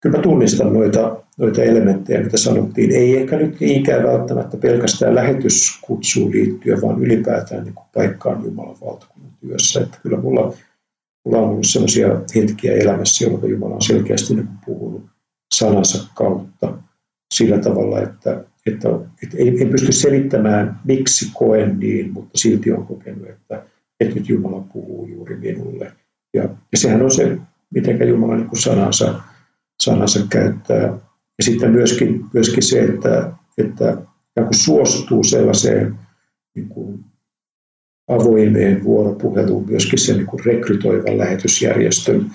Kyllä mä tunnistan noita, noita elementtejä, mitä sanottiin. Ei ehkä nyt niinkään välttämättä pelkästään lähetyskutsuun liittyen, vaan ylipäätään niin kuin paikkaan Jumalan valtakunnan työssä. Että kyllä mulla, mulla on ollut sellaisia hetkiä elämässä, jolloin Jumala on selkeästi niin puhunut sanansa kautta sillä tavalla, että että, että ei, ei pysty selittämään, miksi koen niin, mutta silti on kokenut, että, että nyt Jumala puhuu juuri minulle. Ja, ja sehän on se, miten Jumala niin sanansa, sanansa käyttää. Ja sitten myöskin, myöskin se, että, että suostuu sellaiseen niin kuin avoimeen vuoropuheluun myöskin sen niin kuin rekrytoivan lähetysjärjestön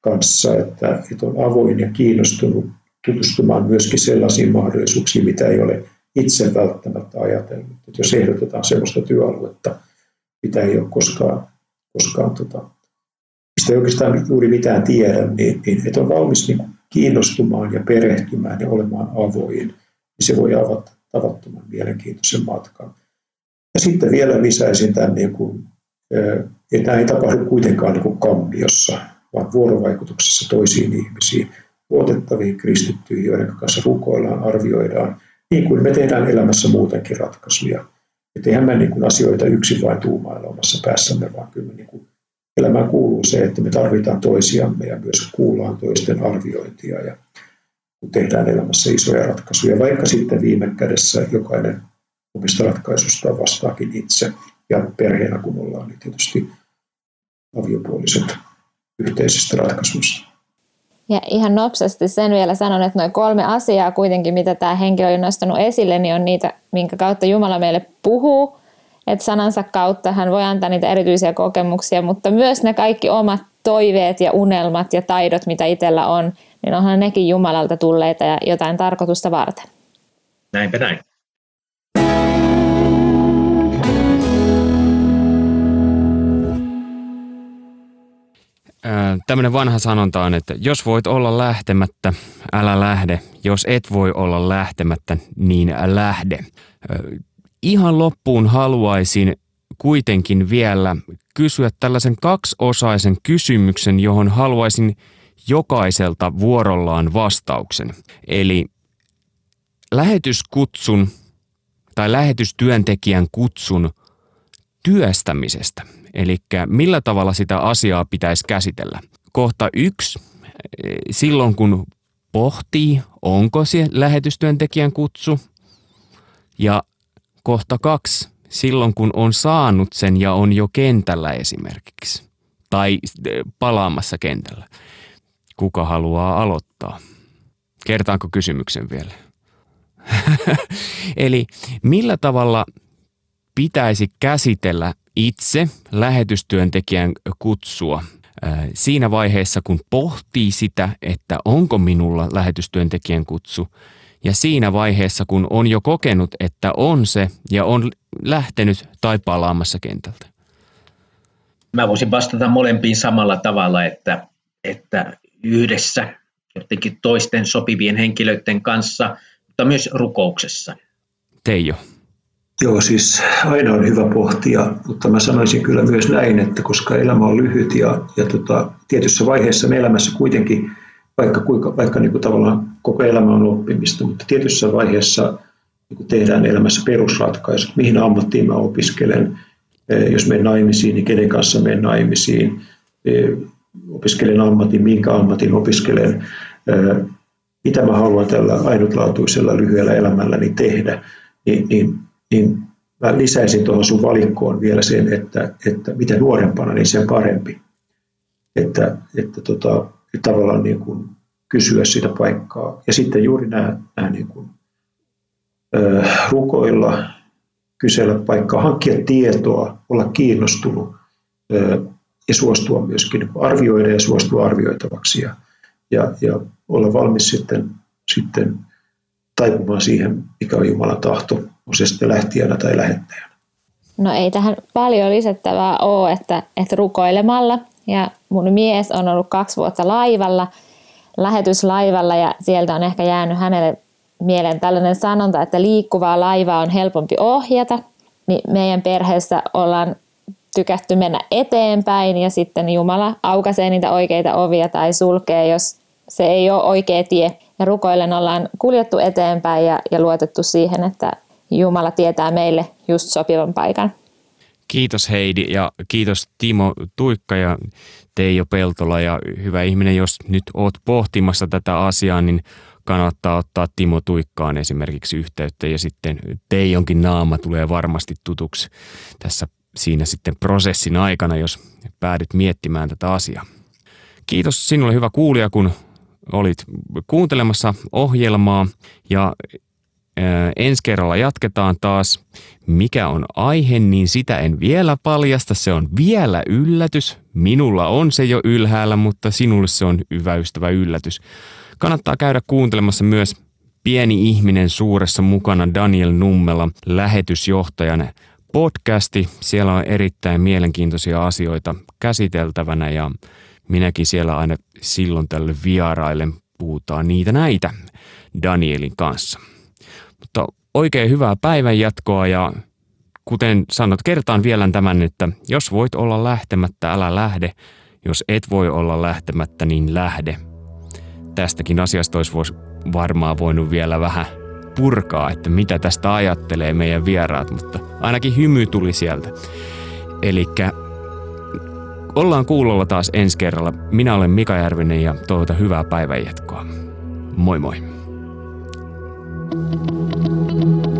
kanssa, että, että on avoin ja kiinnostunut tutustumaan myöskin sellaisiin mahdollisuuksiin, mitä ei ole itse välttämättä ajatellut. Että jos ehdotetaan sellaista työaluetta, mitä ei ole koskaan, koskaan tota, mistä ei oikeastaan juuri mitään tiedä, niin, niin että on valmis niin kiinnostumaan ja perehtymään ja olemaan avoin, niin se voi avata tavattoman mielenkiintoisen matkan. Ja sitten vielä lisäisin tämän, niin kuin, että tämä ei tapahdu kuitenkaan niin kuin kammiossa, vaan vuorovaikutuksessa toisiin ihmisiin luotettaviin kristittyihin, joiden kanssa rukoillaan, arvioidaan, niin kuin me tehdään elämässä muutenkin ratkaisuja. Että eihän me niin kuin asioita yksin vain tuumailla omassa päässämme, vaan kyllä niin kuin elämään kuuluu se, että me tarvitaan toisiamme ja myös kuullaan toisten arviointia ja kun tehdään elämässä isoja ratkaisuja, vaikka sitten viime kädessä jokainen omista ratkaisusta vastaakin itse ja perheenä kun ollaan, niin tietysti aviopuoliset yhteisistä ratkaisuista. Ja ihan nopsasti sen vielä sanon, että noin kolme asiaa kuitenkin, mitä tämä henkilö on nostanut esille, niin on niitä, minkä kautta Jumala meille puhuu. Että sanansa kautta hän voi antaa niitä erityisiä kokemuksia, mutta myös ne kaikki omat toiveet ja unelmat ja taidot, mitä itsellä on, niin onhan nekin Jumalalta tulleita ja jotain tarkoitusta varten. Näinpä näin. tämmöinen vanha sanonta on, että jos voit olla lähtemättä, älä lähde. Jos et voi olla lähtemättä, niin lähde. Ihan loppuun haluaisin kuitenkin vielä kysyä tällaisen kaksiosaisen kysymyksen, johon haluaisin jokaiselta vuorollaan vastauksen. Eli lähetyskutsun tai lähetystyöntekijän kutsun työstämisestä. Eli millä tavalla sitä asiaa pitäisi käsitellä. Kohta yksi, silloin kun pohtii, onko se lähetystyöntekijän kutsu. Ja kohta kaksi, silloin kun on saanut sen ja on jo kentällä esimerkiksi. Tai palaamassa kentällä. Kuka haluaa aloittaa? Kertaanko kysymyksen vielä? [laughs] Eli millä tavalla pitäisi käsitellä itse lähetystyöntekijän kutsua siinä vaiheessa, kun pohtii sitä, että onko minulla lähetystyöntekijän kutsu, ja siinä vaiheessa, kun on jo kokenut, että on se ja on lähtenyt tai palaamassa kentältä? Mä voisin vastata molempiin samalla tavalla, että, että yhdessä jotenkin toisten sopivien henkilöiden kanssa, mutta myös rukouksessa. Teijo. Joo, siis aina on hyvä pohtia, mutta mä sanoisin kyllä myös näin, että koska elämä on lyhyt ja, ja tota, tietyssä vaiheessa me elämässä kuitenkin, vaikka, kuinka, vaikka niin kuin tavallaan koko elämä on oppimista, mutta tietyssä vaiheessa niin kuin tehdään elämässä perusratkaisut, mihin ammattiin mä opiskelen, e, jos menen naimisiin, niin kenen kanssa menen naimisiin, e, opiskelen ammatin, minkä ammatin opiskelen, mitä mä haluan tällä ainutlaatuisella lyhyellä elämälläni tehdä, niin, niin, niin mä lisäisin tuohon sun valikkoon vielä sen, että, että mitä nuorempana, niin sen parempi. Että, että, tota, että tavallaan niin kuin kysyä sitä paikkaa. Ja sitten juuri nämä, nämä niin kuin, ö, rukoilla, kysellä paikkaa, hankkia tietoa, olla kiinnostunut ö, ja suostua myöskin arvioida ja suostua arvioitavaksi ja, ja, ja olla valmis sitten, sitten taipumaan siihen, mikä on Jumalan tahto, on se sitten lähtijänä tai lähettäjänä. No ei tähän paljon lisättävää ole, että, että rukoilemalla ja mun mies on ollut kaksi vuotta laivalla, lähetyslaivalla ja sieltä on ehkä jäänyt hänelle mieleen tällainen sanonta, että liikkuvaa laivaa on helpompi ohjata. Niin meidän perheessä ollaan tykätty mennä eteenpäin ja sitten Jumala aukaisee niitä oikeita ovia tai sulkee, jos se ei ole oikea tie. Ja rukoillen ollaan kuljettu eteenpäin ja, ja luotettu siihen, että Jumala tietää meille just sopivan paikan. Kiitos Heidi ja kiitos Timo Tuikka ja Teijo Peltola. Ja hyvä ihminen, jos nyt oot pohtimassa tätä asiaa, niin kannattaa ottaa Timo Tuikkaan esimerkiksi yhteyttä. Ja sitten Teijonkin naama tulee varmasti tutuksi tässä siinä sitten prosessin aikana, jos päädyt miettimään tätä asiaa. Kiitos sinulle hyvä kuulija, kun olit kuuntelemassa ohjelmaa. Ja ensi kerralla jatketaan taas. Mikä on aihe, niin sitä en vielä paljasta. Se on vielä yllätys. Minulla on se jo ylhäällä, mutta sinulle se on hyvä ystävä yllätys. Kannattaa käydä kuuntelemassa myös Pieni ihminen suuressa mukana Daniel Nummela lähetysjohtajana podcasti. Siellä on erittäin mielenkiintoisia asioita käsiteltävänä ja minäkin siellä aina silloin tälle vierailen puhutaan niitä näitä Danielin kanssa. Mutta oikein hyvää päivän jatkoa ja kuten sanot, kertaan vielä tämän, että jos voit olla lähtemättä, älä lähde. Jos et voi olla lähtemättä, niin lähde. Tästäkin asiasta olisi varmaan voinut vielä vähän purkaa, että mitä tästä ajattelee meidän vieraat, mutta ainakin hymy tuli sieltä. Eli ollaan kuulolla taas ensi kerralla. Minä olen Mika Järvinen ja toivotan hyvää päivänjatkoa. Moi moi. thank you